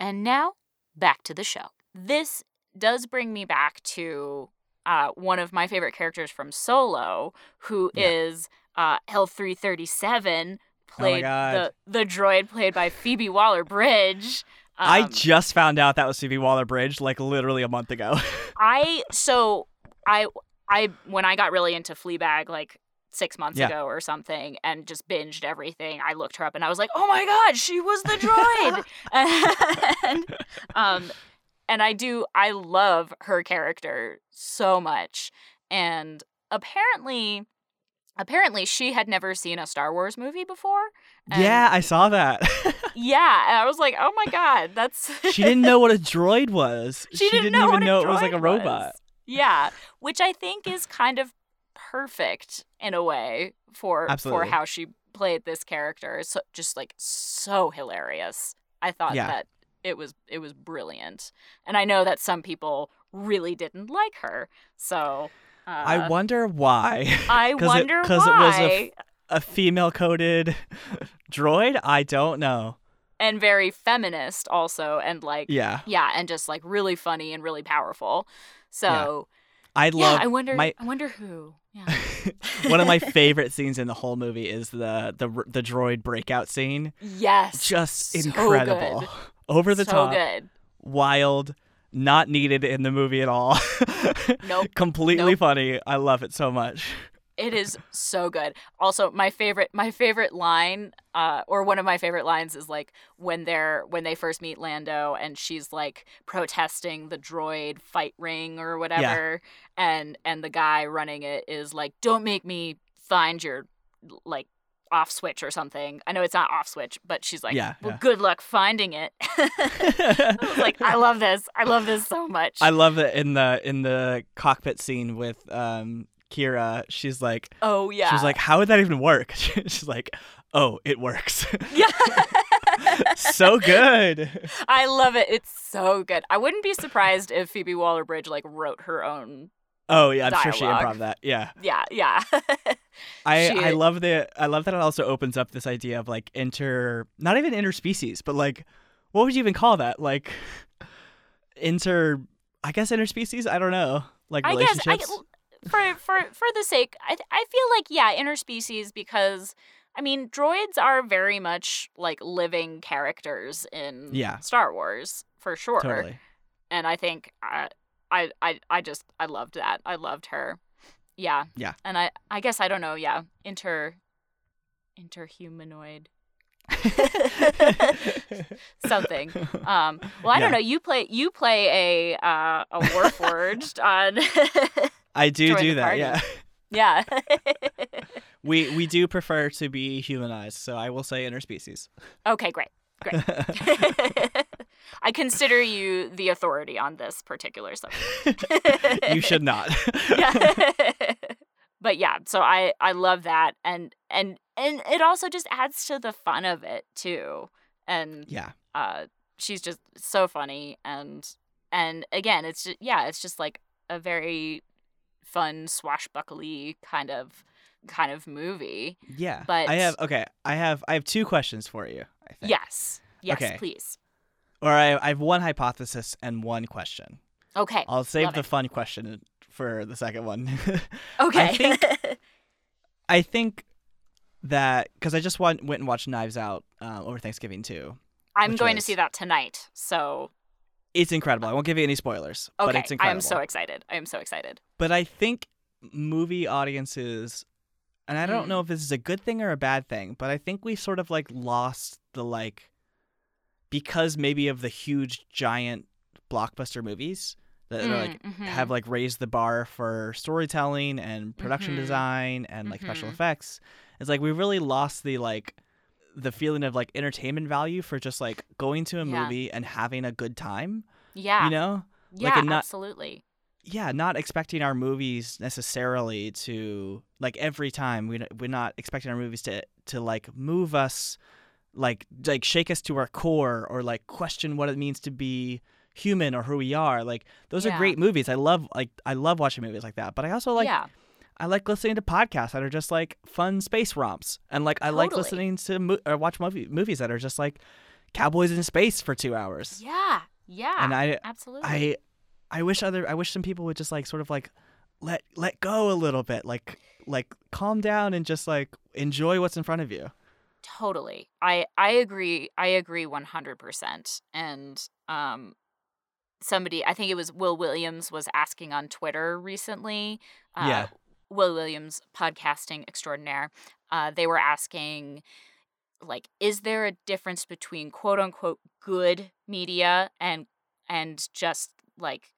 And now, back to the show. This does bring me back to uh, one of my favorite characters from Solo, who is Yeah. uh, L3-37, played God. the, the droid played by Phoebe Waller Bridge. I Um, just found out that was Phoebe Waller Bridge like literally a month ago. I so I I when I got really into Fleabag like six months Yeah. ago or something and just binged everything, I looked her up and I was like, oh my god, she was the droid. and um, and I do I love her character so much. And apparently apparently she had never seen a Star Wars movie before. yeah, I saw that. yeah, and I was like, "Oh my god, that's she didn't know what a droid was. She didn't know even know it was like a robot. was. Yeah, which I think is kind of perfect in a way for Absolutely. for how she played this character. So just like so hilarious. I thought Yeah. that it was it was brilliant, and I know that some people really didn't like her. So uh, I wonder why. I it- wonder 'cause it was a why. a female coded droid? I don't know. And very feminist also, and like Yeah. yeah, and just like really funny and really powerful. So I yeah, love I wonder. my I wonder who. Yeah. one of my favorite scenes in the whole movie is the the the droid breakout scene. Yes. Just So incredible. good. Over the so top, good. wild, not needed in the movie at all. Nope. Completely Nope. funny. I love it so much. It is so good. Also, my favorite my favorite line, uh, or one of my favorite lines is like when they're when they first meet Lando and she's like protesting the droid fight ring or whatever, and and the guy running it is like, Don't make me find your like off switch or something. I know it's not off switch, but she's like, Yeah, Well yeah. good luck finding it. I like, I love this. I love this so much. I love it in the in the cockpit scene with um Qi'ra. She's like oh yeah. she's like, How would that even work? she's like, Oh, it works. Yeah. so good. I love it. It's so good. I wouldn't be surprised if Phoebe Waller Bridge like wrote her own. Oh yeah, I'm sure she Dialogue. improv that. Yeah. Yeah, yeah. I, She- I love the I love that it also opens up this idea of like inter not even interspecies, but like what would you even call that? Like inter I guess interspecies? I don't know. Like I guess relationships. I, for for for the sake, I I feel like yeah, interspecies because I mean droids are very much like living characters in Yeah. Star Wars for sure. totally. And I think I I I I just I loved that. I loved her. Yeah. Yeah. And I I guess I don't know. Yeah. Inter interhumanoid. something. Um, well, I Yeah. don't know. You play you play a uh, a Warforged on. I do do that, party. yeah. yeah. We we do prefer to be humanized, so I will say interspecies. okay, great, great. I consider you the authority on this particular subject. you should not. yeah. but yeah, so I I love that, and and and it also just adds to the fun of it too, and yeah. uh, she's just so funny and and again it's just yeah it's just like a very fun swashbuckly kind of kind of movie Yeah. But- I have okay, I have I have two questions for you, I think. yes yes Okay. please Or I I have one hypothesis and one question. okay I'll save Love the it. fun question for the second one. okay I think- I think that because I just went, went and watched Knives Out uh, over Thanksgiving too. i'm going was- to see that tonight so It's incredible. I won't give you any spoilers, but okay it's I'm so excited i am so excited but I think movie audiences, and I don't Mm. know if this is a good thing or a bad thing, but I think we sort of like lost the like because maybe of the huge giant blockbuster movies that are like Mm, mhm. have like raised the bar for storytelling and production Mhm. design and like special Mhm. effects. It's like we really lost the like the feeling of like entertainment value for just like going to a Yeah. movie and having a good time. yeah You know? yeah and not- absolutely Yeah, not expecting our movies necessarily to like every time we we're not expecting our movies to to like move us like like shake us to our core or like question what it means to be human or who we are. Like those Yeah. are great movies. I love like I love watching movies like that. But I also like yeah I like listening to podcasts that are just like fun space romps, and like I like listening to mo- or watch movie- movies that are just like cowboys in space for two hours. yeah yeah And I absolutely I I wish other I wish some people would just like sort of like let let go a little bit, like like calm down and just like enjoy what's in front of you. Totally. I I agree. I agree 100%. And um somebody, I think it was Will Williams was asking on Twitter recently. Uh, Yeah. Will Williams, podcasting extraordinaire. Uh they were asking like is there a difference between quote unquote good media and and just like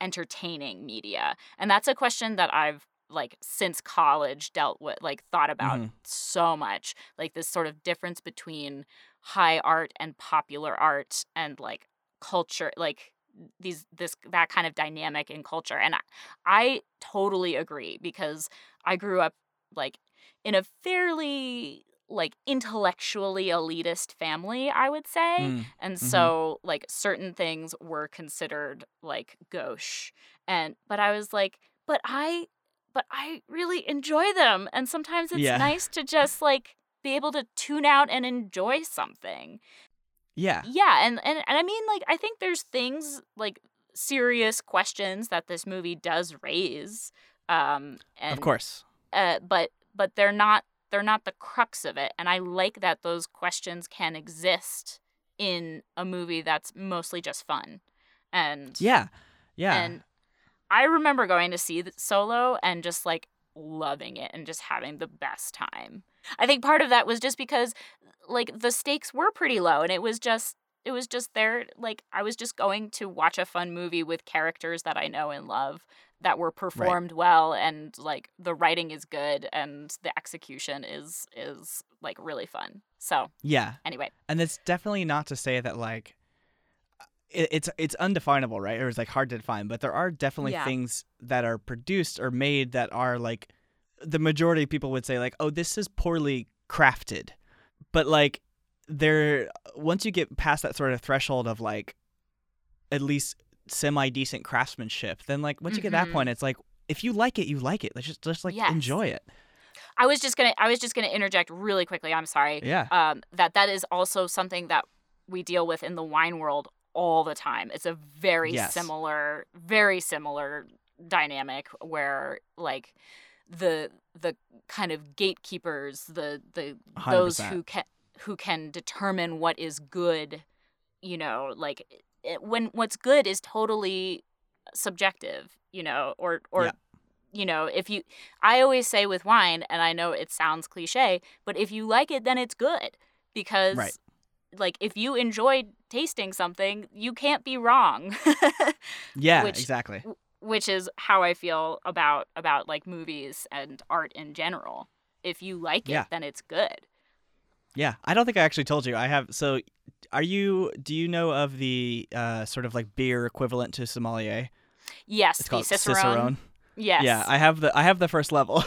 entertaining media? And that's a question that I've like since college dealt with like thought about Mhm. so much like this sort of difference between high art and popular art and like culture like these this that kind of dynamic in culture and I, I totally agree because I grew up like in a fairly like intellectually elitist family I would say Mm, and mhm. so like certain things were considered like gauche and but I was like but I but I really enjoy them and sometimes it's Yeah. nice to just like be able to tune out and enjoy something Yeah. yeah and, and and i mean like i think there's things like serious questions that this movie does raise um and of course. uh, but but they're not they're not the crux of it and i like that those questions can exist in a movie that's mostly just fun and Yeah. Yeah. and i remember going to see solo and just like loving it and just having the best time. I think part of that was just because like the stakes were pretty low and it was just it was just there like i was just going to watch a fun movie with characters that i know and love that were performed well and like the writing is good and the execution is is like really fun. So yeah. anyway. And it's definitely not to say that like it, it's it's undefinable, right? Or it's like hard to define, but there are definitely Yeah. things that are produced or made that are like the majority of people would say like, "Oh, this is poorly crafted." But like there once you get past that sort of threshold of like at least semi decent craftsmanship, then like once you get to that Mhm. point, it's like if you like it, you like it. Let's just just like Yes. enjoy it. i was just gonna i was just gonna interject really quickly i'm sorry Yeah. um, that that is also something that we deal with in the wine world all the time. It's a very Yes. similar, very similar dynamic where like the the kind of gatekeepers, the the those 100%. who can who can determine what is good, you know, like it, when what's good is totally subjective, you know, or or Yeah. you know, if you I always say with wine and I know it sounds cliche, but if you like it then it's good because Right. like if you enjoyed tasting something, you can't be wrong. Yeah, which- exactly. Which is how I feel about about like movies and art in general. If you like it, Yeah. then it's good. Yeah, I don't think I actually told you. I have. So, are you? Do you know of the uh, sort of like beer equivalent to sommelier? Yes, It's the called Cicerone. Yes. Yeah, I have the I have the first level.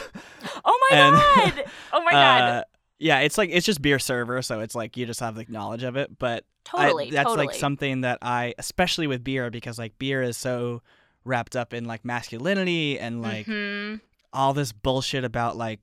oh my and- god. Oh my god. Uh, yeah, it's like it's just beer server, so it's like you just have the knowledge of it. But I- totally. that's totally. like something that I, especially with beer, because like beer is so wrapped up in like masculinity and like Mhm. all this bullshit about like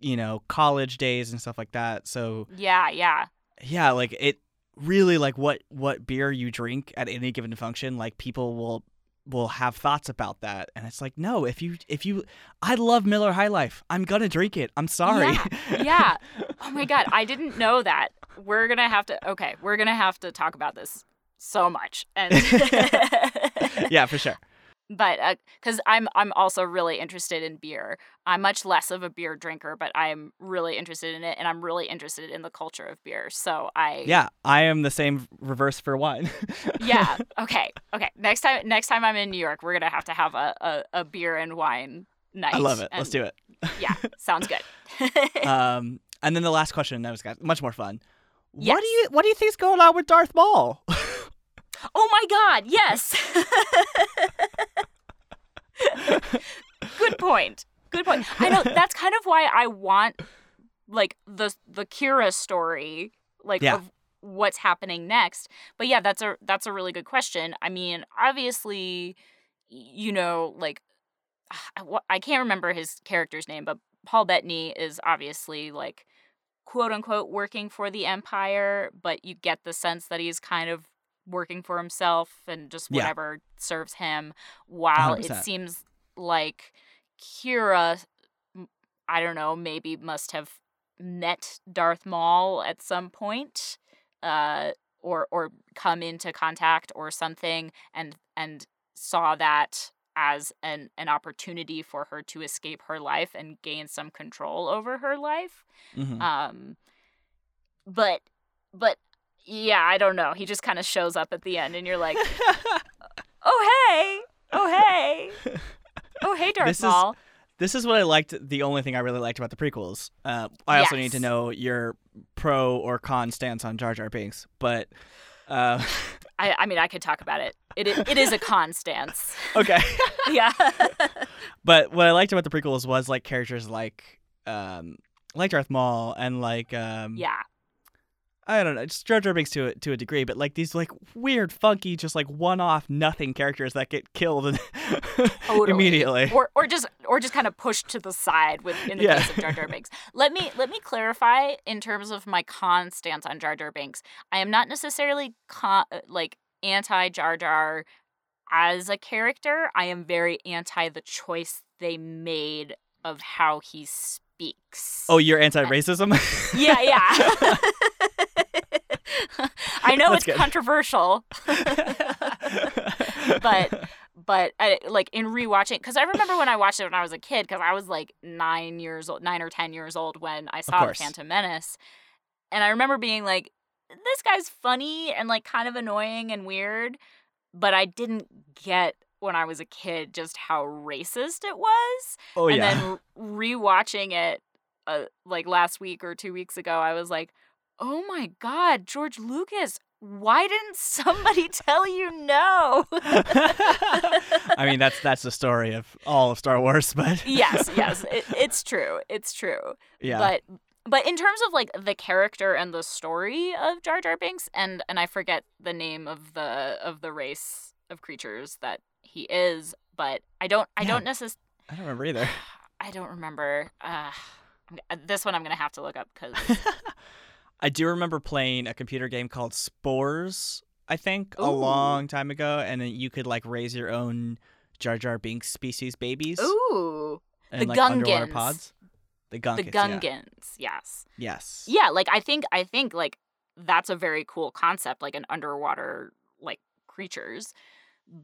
you know college days and stuff like that. So Yeah, yeah. yeah like it really like what what beer you drink at any given function like people will will have thoughts about that and it's like no if you if you i love miller high life i'm gonna drink it i'm sorry Yeah. yeah. Oh my god, I didn't know that. We're gonna have to. Okay, we're gonna have to talk about this so much, and yeah for sure but because I'm I'm also really interested in beer. I'm much less of a beer drinker, but I'm really interested in it, and I'm really interested in the culture of beer. So I yeah i am the same reverse for wine yeah okay okay next time next time I'm in New York, we're gonna have to have a a, a beer and wine night. i love it let's do it Yeah, sounds good. um and then the last question that was much more fun Yes. what do you what do you think's going on with darth maul oh my god, yes. Good point. Good point. I know that's kind of why I want like the the Qi'ra story, like Yeah. of what's happening next. But yeah, that's a that's a really good question. I mean, obviously, you know, like I I can't remember his character's name, but Paul Bettany is obviously like quote unquote working for the empire, but you get the sense that he's kind of working for himself and just Yeah. whatever serves him while it 100%. seems like Qi'ra I don't know, maybe must have met Darth Maul at some point uh or or come into contact or something and and saw that as an an opportunity for her to escape her life and gain some control over her life Mhm. um but but yeah, I don't know. He just kind of shows up at the end, and you're like, oh hey, oh hey, oh hey, Darth This is- This is what I liked. The only thing I really liked about the prequels. Uh, I also need to know your pro or con stance on Jar Jar Binks, but uh, I, I mean, I could talk about it. It it is a con stance. okay. yeah. but what I liked about the prequels was like characters like um, like Darth Maul and like um, yeah. I don't know, just Jar Jar Binks to a, to a degree, but like these like weird, funky, just like one-off nothing characters that get killed Totally. immediately. Or, or just or just kind of pushed to the side with in the Yeah. case of Jar Jar Binks. Let me let me clarify in terms of my con stance on Jar Jar Binks. I am not necessarily con, uh, like anti Jar Jar as a character. I am very anti the choice they made of how he speaks. Oh, you're anti-racism? yeah, yeah. I know That's it's good. controversial. but but I, like in rewatching because i remember when i watched it when i was a kid because i was like nine years old nine or ten years old when i saw the phantom menace and i remember being like this guy's funny and like kind of annoying and weird but i didn't get when i was a kid just how racist it was oh and yeah. then rewatching it uh, like last week or two weeks ago i was like oh my god george lucas why didn't somebody tell you no I mean, that's that's the story of all of Star Wars, but yes yes it, it's true it's true yeah, but but in terms of like the character and the story of jar jar binks and and i forget the name of the of the race of creatures that he is but i don't i Yeah. don't necessarily I don't remember either. i don't remember uh this one i'm gonna have to look up because I do remember playing a computer game called Spores. I think a long time ago, and then you could like raise your own Jar Jar Binks species babies ooh and the like underwater Gungans. pods. The Gungans. the yeah. gungans yes Yes. yeah like i think i think like that's a very cool concept like an underwater like creatures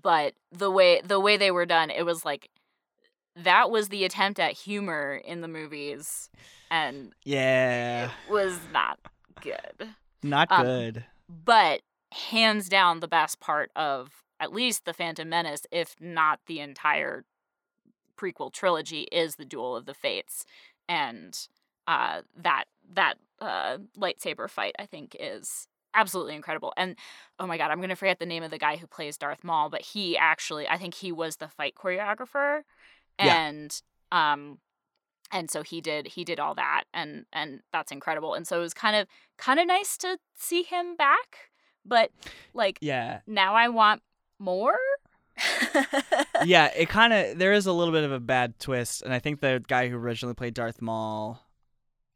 but the way the way they were done it was like that was the attempt at humor in the movies and Yeah. it was not good Not Um, good. but hands down the best part of at least the phantom menace if not the entire prequel trilogy is the duel of the fates and uh that that uh lightsaber fight i think is absolutely incredible and oh my god i'm gonna forget the name of the guy who plays darth maul but he actually i think he was the fight choreographer Yeah. and um and so he did he did all that and and that's incredible and so it was kind of kind of nice to see him back but like Yeah. now i want more yeah, it kind of there is a little bit of a bad twist, and I think the guy who originally played Darth Maul,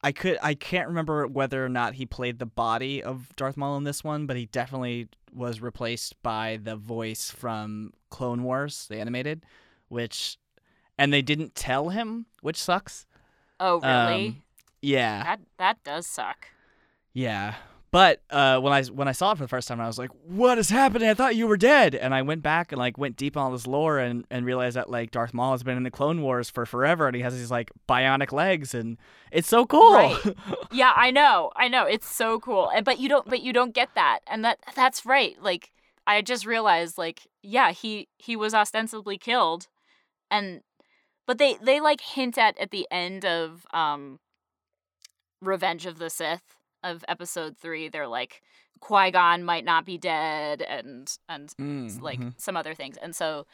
I could I can't remember whether or not he played the body of Darth Maul in this one, but he definitely was replaced by the voice from Clone Wars, the animated, which, and they didn't tell him, which sucks. oh really Um, Yeah, that that does suck yeah. But uh, when I when I saw it for the first time, I was like, "What is happening? I thought you were dead." And I went back and like went deep on all this lore and, and realized that like Darth Maul has been in the Clone Wars for forever, and he has these like bionic legs, and it's so cool. Right. yeah i know i know it's so cool and but you don't but you don't get that and that that's right like i just realized like yeah he he was ostensibly killed and but they they like hint at at the end of um revenge of the sith of episode three they're like qui-gon might not be dead and and Mm, like mhm. some other things and so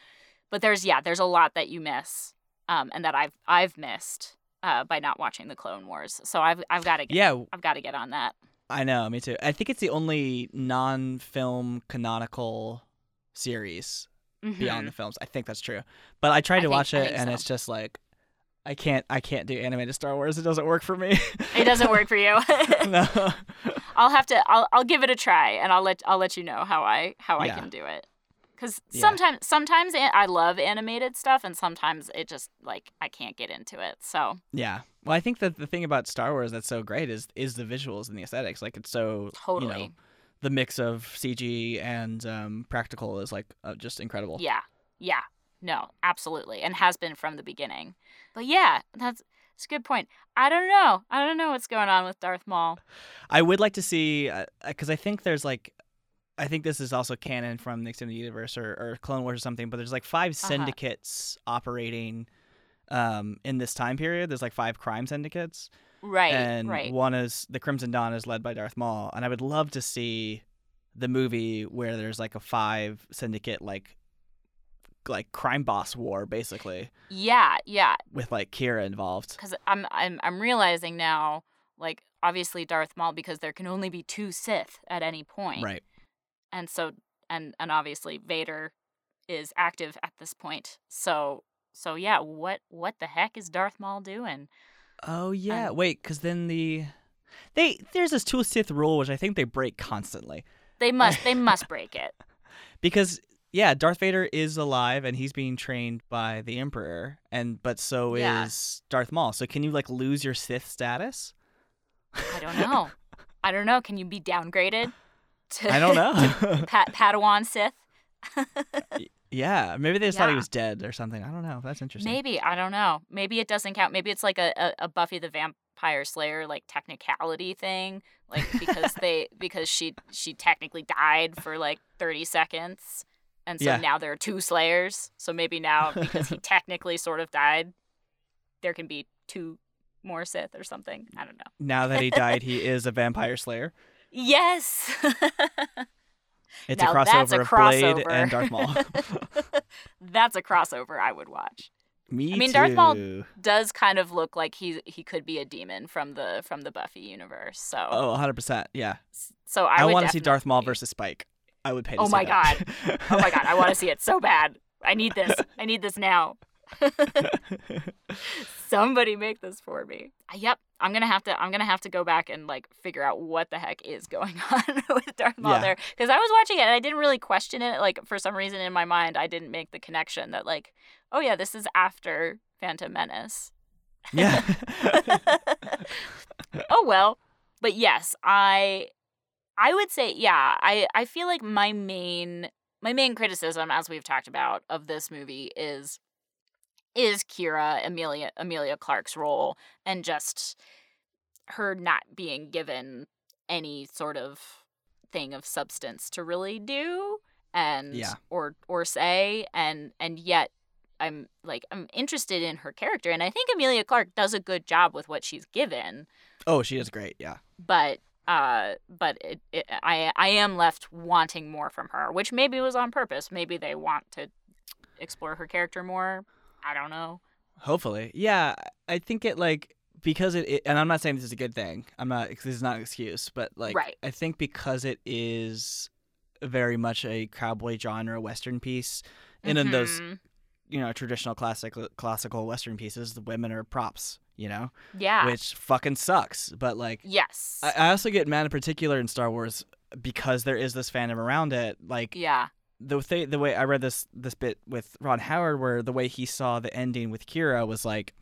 but there's yeah there's a lot that you miss um and that i've i've missed uh by not watching the clone wars so i've i've got to get yeah, i've got to get on that I know, me too. I think it's the only non-film canonical series beyond mm-hmm. the films. I think that's true. But I tried I to think- watch it, and so. it's just like. I can't. I can't do animated Star Wars. It doesn't work for me. it doesn't work for you no. i'll have to i'll i'll give it a try and i'll let i'll let you know how i how i can do it because Yeah. sometimes sometimes a- i love animated stuff and sometimes it just like i can't get into it so Yeah. Well, I think that the thing about Star Wars that's so great is is the visuals and the aesthetics. Like it's so totally you know the mix of CG and um, practical is like uh, just incredible. Yeah. Yeah. No, absolutely. And has been from the beginning. But yeah, that's It's a good point. I don't know. I don't know what's going on with Darth Maul. I would like to see because I think there's like I think this is also canon from the extended universe or, or Clone Wars or something, but there's like five Uh-huh. syndicates operating um, in this time period. There's like five crime syndicates, Right. and right. one is the Crimson Dawn is led by Darth Maul, and I would love to see the movie where there's like a five syndicate like like crime boss war basically Yeah. Yeah. with like Qi'ra involved. Because I'm I'm I'm realizing now, like obviously Darth Maul, because there can only be two Sith at any point. Right. and so and and obviously Vader is active at this point. So so yeah, what what the heck is Darth Maul doing? Oh yeah. Um, Wait, because then the they there's this two Sith rule which I think they break constantly. They must they must break it. because yeah, Darth Vader is alive and he's being trained by the Emperor, and but so Yeah. is Darth Maul. So can you like lose your Sith status? I don't know. I don't know. Can you be downgraded? To, I don't know. Pat, Padawan Sith. Yeah, maybe they just thought he was dead or something. I don't know. That's interesting. Maybe I don't know. Maybe it doesn't count. Maybe it's like a, a, a Buffy the Vampire Slayer like technicality thing, like because they because she she technically died for like thirty seconds, and so Yeah. now there are two Slayers. So maybe now because he technically sort of died, there can be two more Sith or something. I don't know. Now that he died, he is a vampire slayer. Yes. It's Now a that's crossover a of Blade crossover. and Darth Maul. That's a crossover I would watch. Me I mean, Darth Maul- Does kind of look like he he could be a demon from the from the Buffy universe. So Oh, 100%. Yeah. so I, I, want to see Darth Maul versus Spike. I would pay to Oh my that. Oh my god, I want to see it so bad. I need this. I need this now. Somebody make this for me. Yep, I'm gonna have to. I'm gonna have to go back and like figure out what the heck is going on with Darth Maul Yeah. there, because I was watching it and I didn't really question it. Like for some reason in my mind, I didn't make the connection that like, oh yeah, this is after Phantom Menace. yeah. oh well, but yes, I I would say yeah, I I feel like my main my main criticism as we've talked about of this movie is is Qi'ra Amelia Emilia Clarke's role and just her not being given any sort of thing of substance to really do and Yeah. or or say and and yet I'm like I'm interested in her character and I think Emilia Clarke does a good job with what she's given oh, she is great. Yeah. but uh but it, it I I am left wanting more from her which maybe was on purpose maybe they want to explore her character more I don't know Hopefully. Yeah. I think it like because it, it and I'm not saying this is a good thing. I'm not this is not an excuse, but like Right. I think because it is very much a cowboy genre western piece and in those mm-hmm. you know traditional classic classical western pieces the women are props you know yeah which fucking sucks but like yes I, I also get mad in particular in star wars because there is this fandom around it like yeah the th- the way I read this this bit with Ron Howard, where the way he saw the ending with Qi'ra was like,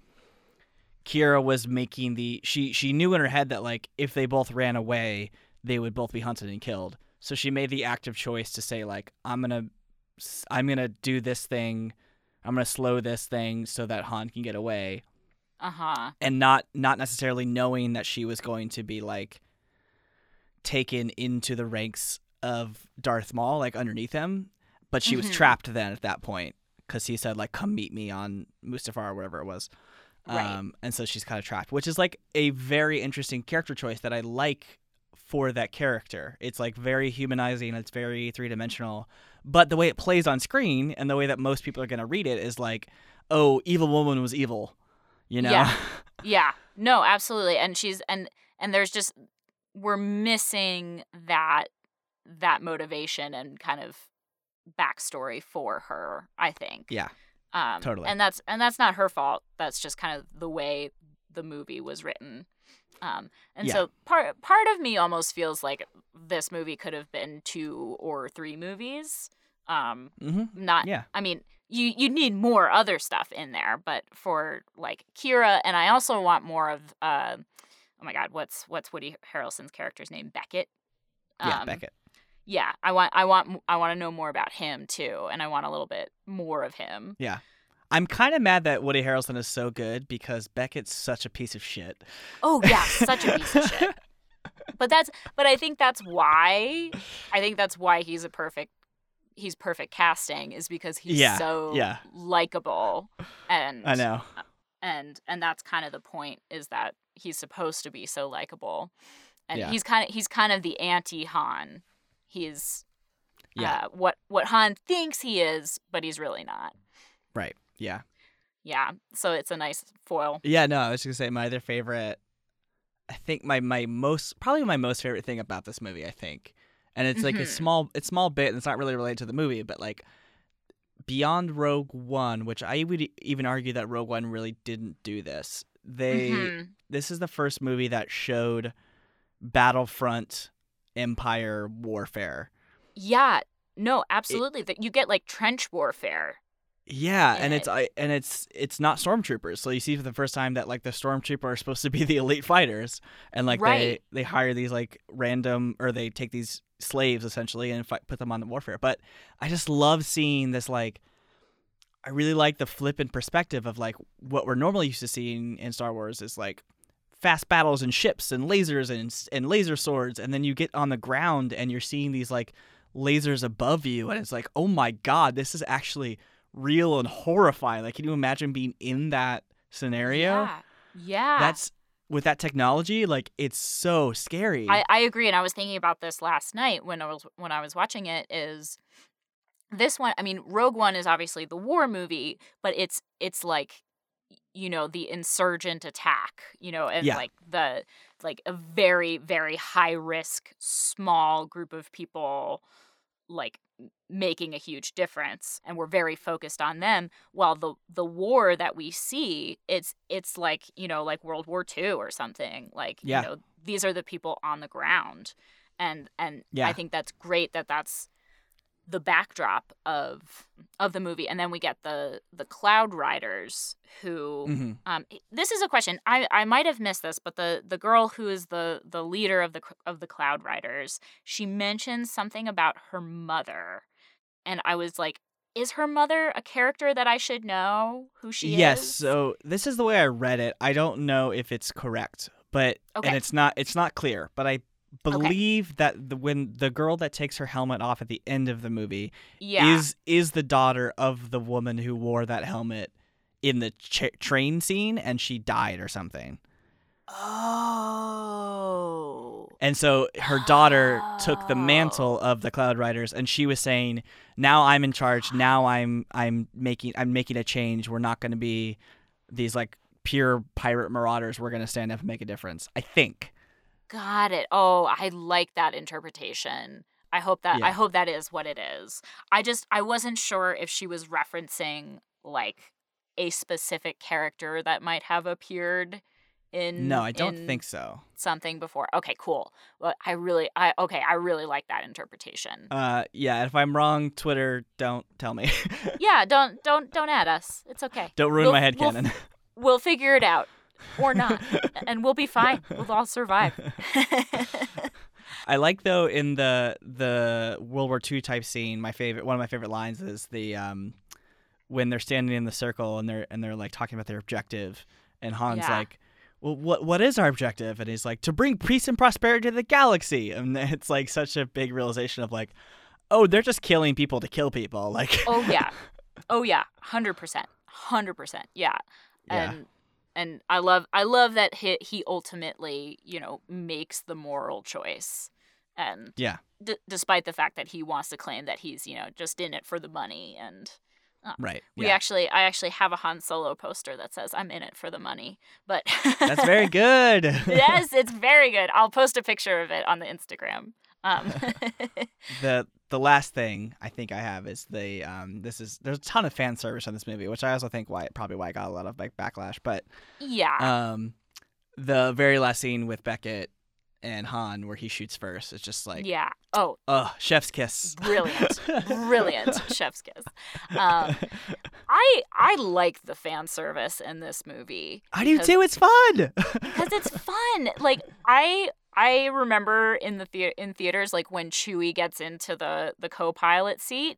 Qi'ra was making the she she knew in her head that like if they both ran away, they would both be hunted and killed. So she made the active choice to say like I'm gonna I'm gonna do this thing, I'm gonna slow this thing so that Han can get away, uh-huh and not not necessarily knowing that she was going to be like taken into the ranks of Darth Maul, like underneath him. But she was Mhm. trapped then at that point because he said like, "Come meet me on Mustafar or whatever it was." Right. Um, and so she's kind of trapped, which is like a very interesting character choice that I like for that character. It's like very humanizing. It's very three dimensional, but the way it plays on screen and the way that most people are gonna read it is like, "Oh, evil woman was evil," you know? Yeah. Yeah. No, absolutely. And she's and and there's just we're missing that that motivation and kind of backstory for her, I think. Yeah. Um Totally. And that's and that's not her fault. That's just kind of the way the movie was written. Um and Yeah. so part part of me almost feels like this movie could have been two or three movies. Um hmm not Yeah. I mean, you you need more other stuff in there, but for like Qi'ra, and I also want more of uh, oh my god, what's what's Woody Harrelson's character's name? Beckett. Yeah, Um, Beckett. Yeah, I want I want I want to know more about him too, and I want a little bit more of him. Yeah. I'm kind of mad that Woody Harrelson is so good because Beckett's such a piece of shit. Oh yeah, such a piece of shit. But that's but I think that's why I think that's why he's a perfect he's perfect casting is because he's Yeah, so yeah. likable and I know. Uh, and and that's kind of the point is that he's supposed to be so likable and Yeah. he's kind of he's kind of the anti Han he's Yeah. uh, what what Han thinks he is but he's really not Right. Yeah. yeah so it's a nice foil Yeah, no, I was just gonna say my other favorite. I think my my most probably my most favorite thing about this movie. I think, and it's like a Mhm. small it's small bit and it's not really related to the movie, but like beyond Rogue One, which I would even argue that Rogue One really didn't do this. They Mhm. this is the first movie that showed Battlefront Empire warfare. yeah no absolutely that you get like trench warfare Yeah, and it's. I and it's it's not stormtroopers. So you see for the first time that like the stormtrooper are supposed to be the elite fighters, and like Right. they they hire these like random or they take these slaves essentially and fi- put them on the warfare. But I just love seeing this like. I really like the flip in perspective of like what we're normally used to seeing in Star Wars is like fast battles and ships and lasers and and laser swords, and then you get on the ground and you're seeing these like lasers above you, and it's like, oh my god, this is actually real and horrifying. Like, can you imagine being in that scenario? yeah yeah That's with that technology, like it's so scary. I, I agree and i was thinking about this last night when i was when i was watching it is this one i mean rogue one is obviously the war movie but it's it's like you know the insurgent attack you know and Yeah. like the like a very very high risk small group of people like making a huge difference and we're very focused on them while the the war that we see it's it's like you know like world war ii or something like Yeah. you know these are the people on the ground and and Yeah. i think that's great that that's the backdrop of of the movie and then we get the the cloud riders who hmm um, this is a question. I, I might have missed this, but the, the girl who is the, the leader of the of the Cloud Riders, she mentions something about her mother, and I was like, "Is her mother a character that I should know who she yes. is?" Yes. So this is the way I read it. I don't know if it's correct, but Okay. and it's not it's not clear. But I believe that the, when the girl that takes her helmet off at the end of the movie yeah, is is the daughter of the woman who wore that helmet in the train scene and she died or something. oh, And so her daughter took the mantle of the Cloud Riders and she was saying, "Now I'm in charge. Now I'm I'm making I'm making a change. We're not going to be these like pure pirate marauders. We're going to stand up and make a difference." I think. Got it. Oh, I like that interpretation. I hope that Yeah. I hope that is what it is. I just I wasn't sure if she was referencing like a specific character that might have appeared in No, I don't think so. something before. Okay, cool. Well, I really I okay, I really like that interpretation. Uh yeah, if I'm wrong, Twitter don't tell me. yeah, don't don't don't add us. It's okay. don't ruin We'll- my head we'll- headcanon. We'll figure it out or not, and we'll be fine. We'll all survive. I like though in the the World War II type scene. My favorite, one of my favorite lines is the um, when they're standing in the circle and they're and they're like talking about their objective, and Han's Yeah. like, "Well, what what is our objective?" And he's like, "To bring peace and prosperity to the galaxy." And it's like such a big realization of like, oh, they're just killing people to kill people. Like, oh yeah, oh yeah, hundred percent, hundred percent. Yeah, Yeah. and and I love I love that he he ultimately you know makes the moral choice, and yeah, d- despite the fact that he wants to claim that he's you know just in it for the money and right. we yeah. actually I actually have a Han Solo poster that says I'm in it for the money, but That's very good. yes, it's very good. I'll post a picture of it on the Instagram. Um, the the last thing I think I have is the um this is there's a ton of fan service on this movie, which I also think why probably why I got a lot of like backlash. But yeah, um the very last scene with Beckett and Han where he shoots first, it's just like yeah. Oh, ugh, chef's kiss. brilliant, brilliant, chef's kiss. Um, I I like the fan service in this movie. I do too, it's fun. because it's fun. Like I I remember in the thea- in theaters like when Chewie gets into the the co-pilot seat.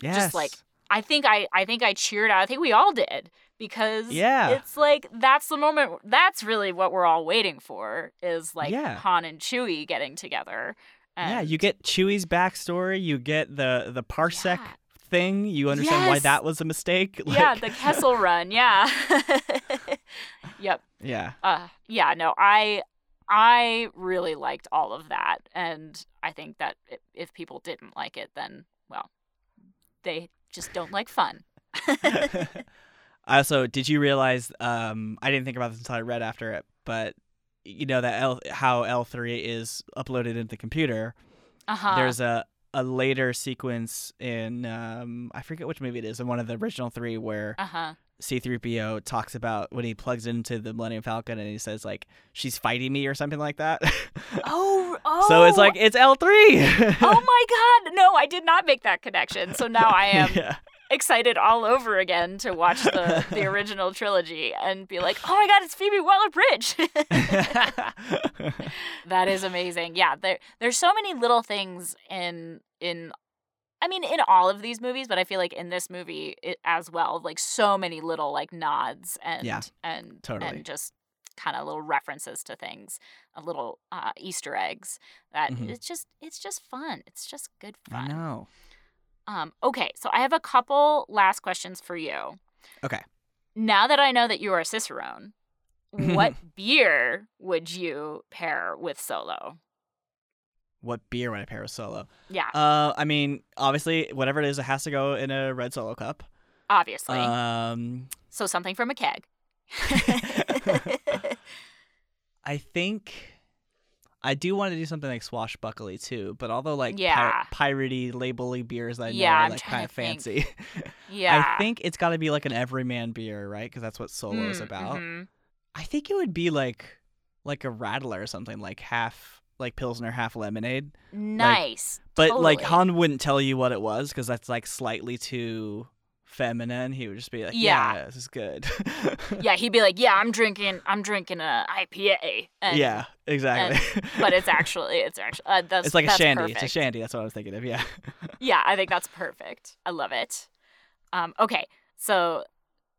yes. Just like, I think I I think I cheered out. I think we all did because Yeah. it's like that's the moment. That's really what we're all waiting for is like Yeah. Han and Chewie getting together. yeah, you get Chewie's backstory, you get the the parsec Yeah. thing, you understand why that was a mistake. yeah the Kessel Run. Yeah. yep. Yeah. Uh, yeah. No, I I really liked all of that, and I think that if people didn't like it, then well, they just don't like fun. I also, did you realize? Um, I didn't think about this until I read after it, but you know that L, how L three is uploaded into the computer. Uh huh. There's a a later sequence in um, I forget which movie it is in one of the original three where Uh huh. C3PO talks about when he plugs into the Millennium Falcon and he says like she's fighting me or something like that. Oh. Oh. so it's like oh. it's L three. oh my god! No, I did not make that connection. So now I am yeah. excited all over again to watch the the original trilogy and be like, oh my god, it's Phoebe Waller-Bridge. that is amazing. Yeah, there there's so many little things in in. I mean, in all of these movies, but I feel like in this movie it, as well, like so many little like nods and Yeah, and totally. and just kind of little references to things, a little uh, Easter eggs. That Mhm. it's just it's just fun. It's just good fun. I know. Um, okay, so I have a couple last questions for you. Okay. Now that I know that you are a Cicerone, what beer would you pair with Solo? What beer would I pair with Solo? Yeah, Uh, I mean, obviously, whatever it is, it has to go in a red Solo cup. obviously. Um, so something from a keg. I think I do want to do something like swashbuckly too, but although like Yeah. pir- piratey, labely beers I know Yeah, are I'm like kind of fancy. yeah. I think it's got to be like an everyman beer, right? Because that's what Solo is Mm, about. mhm. I think it would be like like a rattler or something, like half like pilsner, half lemonade. Nice. But like Han wouldn't tell you what it was because that's like slightly too feminine. He would just be like, "Yeah, Yeah. this is good." yeah, he'd be like, "Yeah, I'm drinking, I'm drinking a IPA." And, yeah, exactly. but it's actually, it's actually, uh, that's it's like a that's shandy. It's a shandy. That's what I was thinking of. Yeah. yeah i think that's perfect i love it um, okay so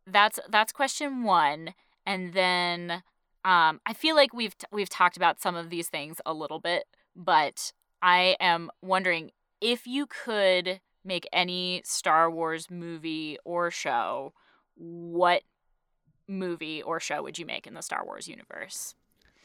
that's that's question one and then um, i feel like we've t- we've talked about some of these things a little bit but i am wondering if you could make any star wars movie or show what movie or show would you make in the star wars universe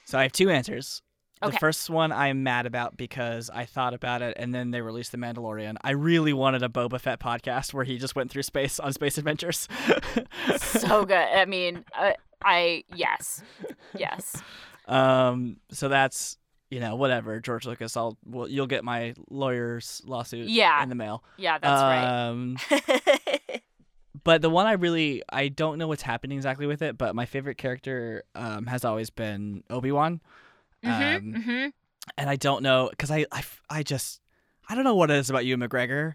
So I have two answers. The Okay. first one I'm mad about because I thought about it and then they released The Mandalorian. I really wanted a Boba Fett podcast where he just went through space on space adventures. so good i mean uh, i yes yes um so that's you know whatever George Lucas I'll well, you'll get my lawyer's lawsuit Yeah. in the mail. yeah that's um right but the one I really I don't know what's happening exactly with it, but my favorite character um has always been Obi-Wan. Mhm, Um, mhm. and I don't know because I, I I just I don't know what it is about Ewan McGregor,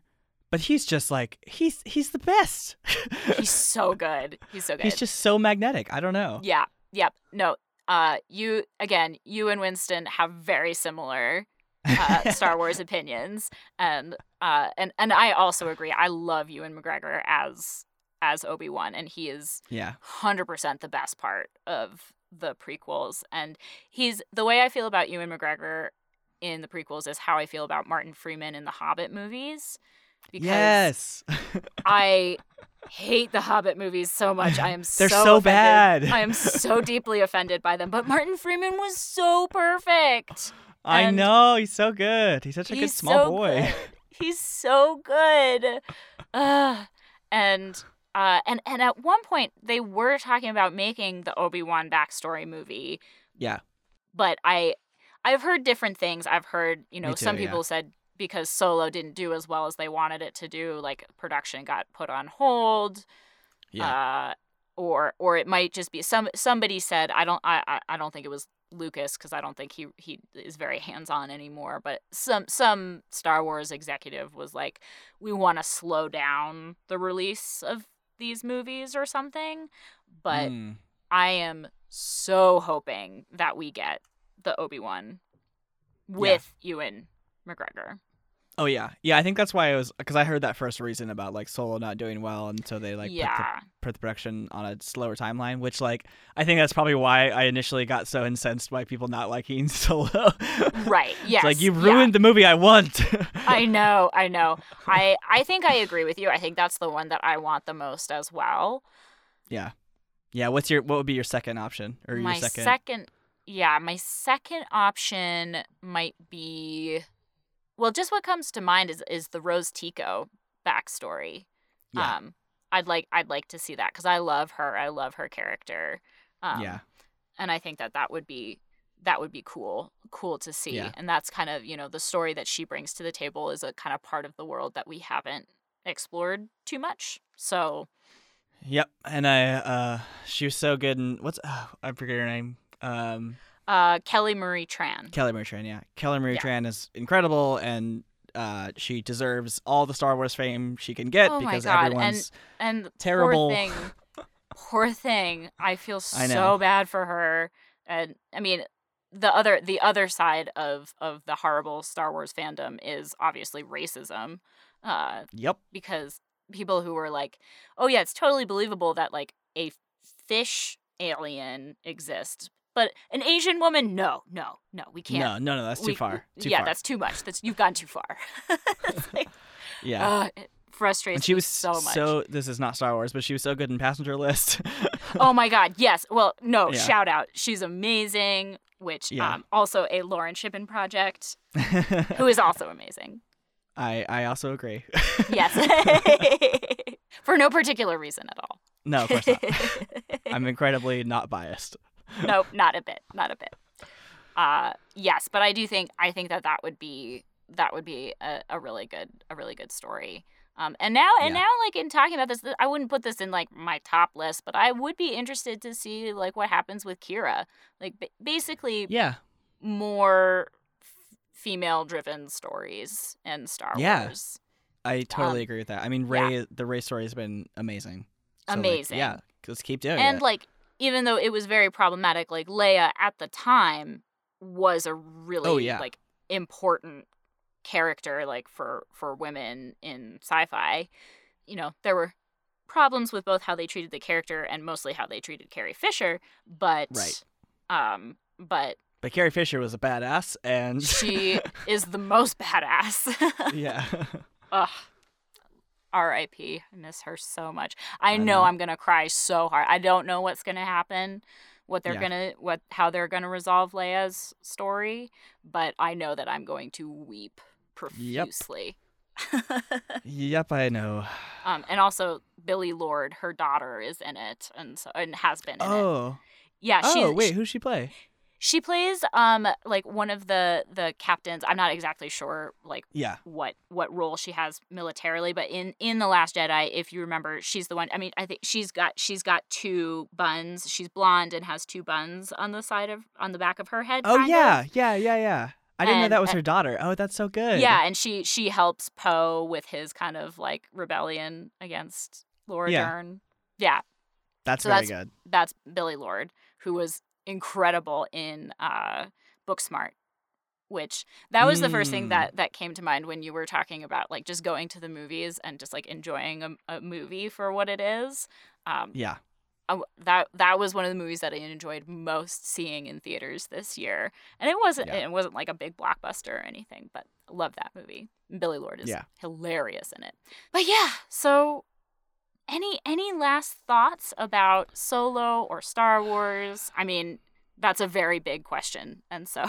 but he's just like he's he's the best. He's so good. He's so good. he's just so magnetic. I don't know. yeah. Yep. No. Uh, you again. You and Winston have very similar uh, Star Wars opinions, and uh, and and I also agree. I love Ewan McGregor as as Obi Wan, and he is yeah. hundred percent the best part of the prequels. And he's the way I feel about Ewan McGregor in the prequels is how I feel about Martin Freeman in the Hobbit movies. Because Yes. I hate the Hobbit movies so much. I am They're so, so bad. I am so deeply offended by them. But Martin Freeman was so perfect. I and know he's so good. He's such a good small so boy. good. He's so good. Ugh. And uh, and and at one point they were talking about making the Obi Wan backstory movie, yeah. but I I've heard different things. I've heard you know too, some yeah. people said because Solo didn't do as well as they wanted it to do, like production got put on hold. Yeah. Uh, or or it might just be some somebody said I don't I I, don't think it was Lucas because I don't think he he is very hands on anymore. But some some Star Wars executive was like, we want to slow down the release of these movies or something. But Mm. I am so hoping that we get the Obi Wan with Ewan McGregor. Oh yeah, yeah. I think that's why I was because I heard that first reason about like Solo not doing well, and so they like put, the, put the production on a slower timeline. Which like I think that's probably why I initially got so incensed by people not liking Solo. Right. Yes. it's like you yeah. ruined the movie I want. I know, I know. I I think I agree with you. I think that's the one that I want the most as well. yeah, yeah. What's your what would be your second option or my your second? yeah, my second option might be well, just what comes to mind is is the Rose Tico backstory. Yeah. Um I'd like I'd like to see that cuz I love her. I love her character. Um yeah, and I think that that would be that would be cool cool to see Yeah. and that's kind of you know the story that she brings to the table is a kind of part of the world that we haven't explored too much so yep. And I uh she was so good and what's uh, I forget her name. Um, uh kelly marie tran Kelly Marie Tran. Yeah, Kelly Marie Yeah. Tran is incredible and. Uh, she deserves all the Star Wars fame she can get Oh because God, and- everyone's and Terrible. poor thing poor thing i feel I so bad for her and i mean the other the other side of of the horrible star wars fandom is obviously racism uh yep. because people who were like, "Oh yeah, it's totally believable that like a fish alien exists, but an Asian woman, no, no, no, we can't." No, no, no, that's too we- far. Too yeah, far. that's too much. That's you've gone too far. Like, yeah. uh, it frustrates and she was so much. so this is not Star Wars, but she was so good in Passenger List. oh my god, yes. Well, no, Yeah. shout out. She's amazing. Which Yeah. um, also a Lauren Shippen project, who is also amazing. I I also agree. Yes, for no particular reason at all. no, of course not. I'm incredibly not biased. nope, not a bit, not a bit. Uh, yes, but I do think I think that that would be that would be a, a really good a really good story. Um, and now and Yeah. now, like in talking about this, I wouldn't put this in like my top list, but I would be interested to see like what happens with Qi'ra. Like ba- basically, Yeah. more f- female driven stories in Star Yeah. Wars. I totally Um, agree with that. I mean, yeah. Rey, the Rey story has been amazing. So, like, Amazing. yeah, let's keep doing and it. like even though it was very problematic like leia at the time was a really Oh, yeah. like important character like for for women in sci-fi you know there were problems with both how they treated the character and mostly how they treated carrie fisher but Right. um but but Carrie Fisher was a badass, and she is the most badass yeah, Ugh. R.I.P. I miss her so much. I, I know, know. I'm gonna cry so hard. I don't know what's gonna happen, what they're Yeah. gonna, what how they're gonna resolve Leia's story, but I know that I'm going to weep profusely. yep, I know. um, and also Billie Lourd, her daughter, is in it, and so and has been in it. Oh, Yeah, oh, wait, who'd she play? She plays um like one of the the captains. I'm not exactly sure like Yeah, what what role she has militarily but in in the last jedi if you remember she's the one i mean i think she's got she's got two buns she's blonde and has two buns on the side of on the back of her head Oh yeah, of. yeah, yeah, yeah. I didn't know that was and- her daughter. Oh, that's so good. yeah and she she helps poe with his kind of like rebellion against laura Yeah. dern yeah that's so very that's- good. that's billie lourd who was incredible in uh booksmart which that was the first thing Mm. that that came to mind when you were talking about like just going to the movies and just like enjoying a, a movie for what it is um Yeah, I that that was one of the movies that I enjoyed most seeing in theaters this year and it wasn't Yeah. it wasn't like a big blockbuster or anything but I love that movie Billie Lourd is Yeah. hilarious in it but yeah so any any last thoughts about Solo or Star Wars? I mean, that's a very big question, and so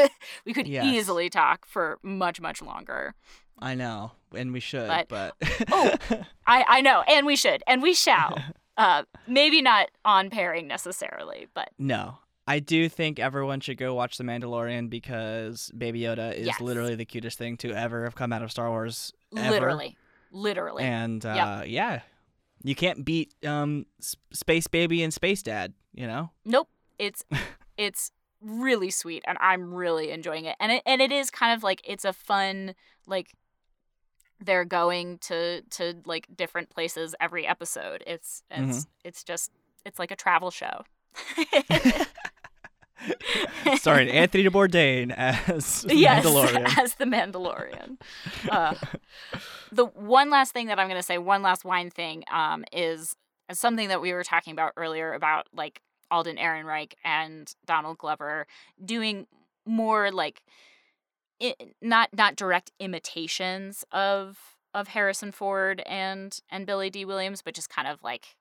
we could Yes. easily talk for much much longer. I know, and we should, But- but, Oh. I I know, and we should, and we shall. Uh, maybe not on pairing necessarily, but no. I do think everyone should go watch The Mandalorian because Baby Yoda is Yes. literally the cutest thing to ever have come out of Star Wars. ever. literally, literally, And uh, Yep. yeah, you can't beat um, Space Baby and Space Dad. You know? nope. It's it's really sweet, and I'm really enjoying it, and it and it is kind of like it's a fun like they're going to to like different places every episode. It's it's Mm-hmm. it's just it's like a travel show. Starring Anthony de Bourdain as yes, Mandalorian. as the Mandalorian. Uh, the one last thing that I'm going to say, one last wine thing, um, is something that we were talking about earlier about like Alden Ehrenreich and Donald Glover doing more like it, not not direct imitations of of Harrison Ford and and Billy Dee Williams, but just kind of like,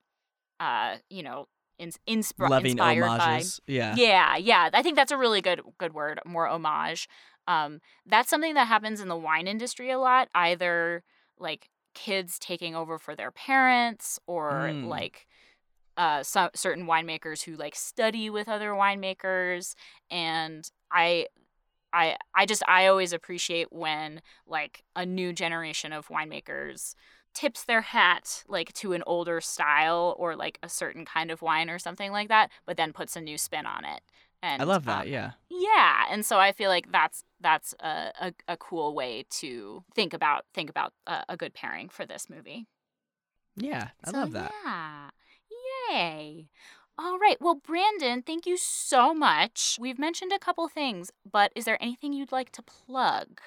uh, you know, in, Loving inspired homages. by. Yeah. Yeah, yeah. I think that's a really good good word. More homage. Um, that's something that happens in the wine industry a lot. Either like kids taking over for their parents, or Mm. like uh, some certain winemakers who like study with other winemakers. And I I I just I always appreciate when like a new generation of winemakers tips their hat like to an older style or like a certain kind of wine or something like that, but then puts a new spin on it. And I love that. um, yeah. yeah, and so I feel like that's that's a, a, a cool way to think about think about a, a good pairing for this movie. Yeah. I So, love that. Yeah. Yay. All right. Well, Brandon, thank you so much. We've mentioned a couple things, but is there anything you'd like to plug?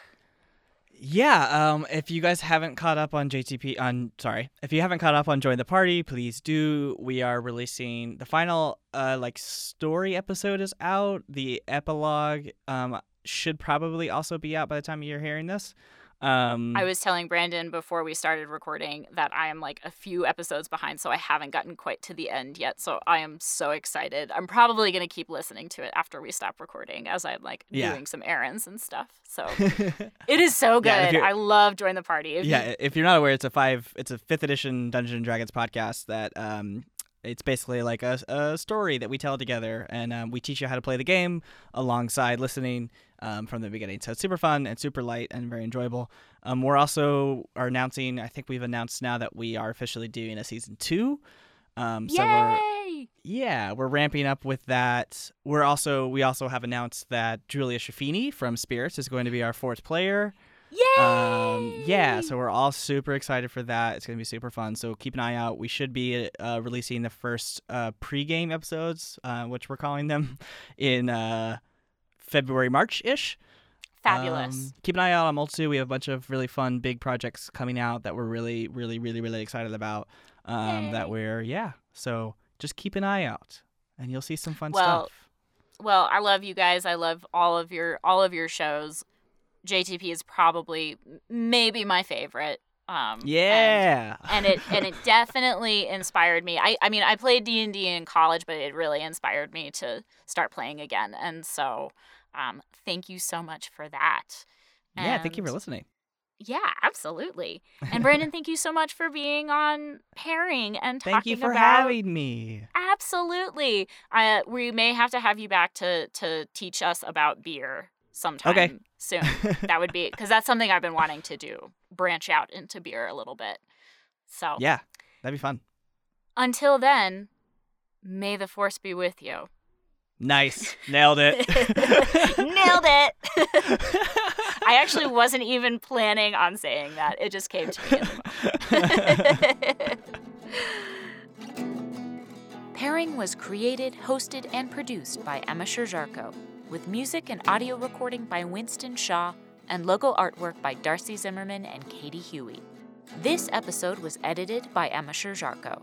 Yeah, um, if you guys haven't caught up on JTP, on sorry, if you haven't caught up on Join the Party, please do. We are releasing the final, uh, like story episode is out. The epilogue, um, should probably also be out by the time you're hearing this. Um, I was telling Brandon before we started recording that I am like a few episodes behind, so I haven't gotten quite to the end yet. So I am so excited. I'm probably going to keep listening to it after we stop recording as I'm like Yeah. doing some errands and stuff. So it is so good. you're- I love Join the Party. If you- yeah, if you're not aware, it's a five, it's a fifth edition Dungeons and Dragons podcast that um, it's basically like a, a story that we tell together, and um, we teach you how to play the game alongside listening um, from the beginning. So it's super fun and super light and very enjoyable. Um, we're also are announcing. I think we've announced now that we are officially doing a season two. Um, so we're Yay! yeah, we're ramping up with that. We're also we also have announced that Julia Schifini from Spirits is going to be our fourth player. Yay! Um, yeah, so we're all super excited for that. It's gonna be super fun. So keep an eye out. We should be uh, releasing the first uh, pre-game episodes, uh, which we're calling them, in uh, February, March ish. Fabulous. Um, keep an eye out on Multitude. We have a bunch of really fun big projects coming out that we're really, really, really, really excited about. Um, that we're yeah. So just keep an eye out, and you'll see some fun Well, stuff. well, I love you guys. I love all of your all of your shows. JTP is probably maybe my favorite. Um, Yeah. and it and it definitely inspired me. I I mean I played D and D in college, but it really inspired me to start playing again. And so, um, thank you so much for that. yeah. Thank you for listening. Yeah, absolutely. And Brandon, thank you so much for being on pairing and talking Thank you for about. having me. Absolutely. Uh, we may have to have you back to to teach us about beer sometime soon. That would be because that's something I've been wanting to do. Branch out into beer a little bit. So yeah, that'd be fun. until then, may the force be with you. Nice. Nailed it. Nailed it. I actually wasn't even planning on saying that. It just came to me. Pairing was created, hosted, and produced by Emma Sherjarko, with music and audio recording by Winston Shaw and logo artwork by Darcy Zimmerman and Katie Huey. This episode was edited by Emma Sherjarko.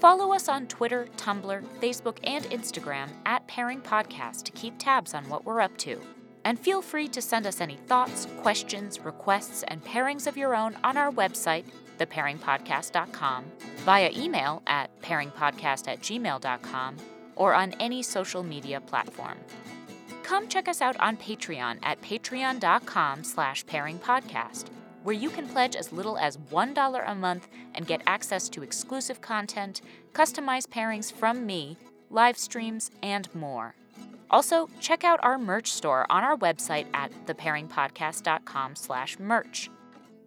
Follow us on Twitter, Tumblr, Facebook, and Instagram at Pairing Podcast to keep tabs on what we're up to. And feel free to send us any thoughts, questions, requests, and pairings of your own on our website, thepairingpodcast.com, via email at pairingpodcast at gmail.com, or on any social media platform. Come check us out on Patreon at patreon.com slash pairingpodcast, where you can pledge as little as $1 a month and get access to exclusive content, customized pairings from me, live streams, and more. Also, check out our merch store on our website at thepairingpodcast.com slash merch.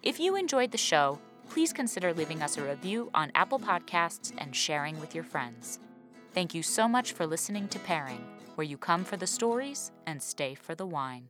If you enjoyed the show, please consider leaving us a review on Apple Podcasts and sharing with your friends. Thank you so much for listening to Pairing, where you come for the stories and stay for the wine.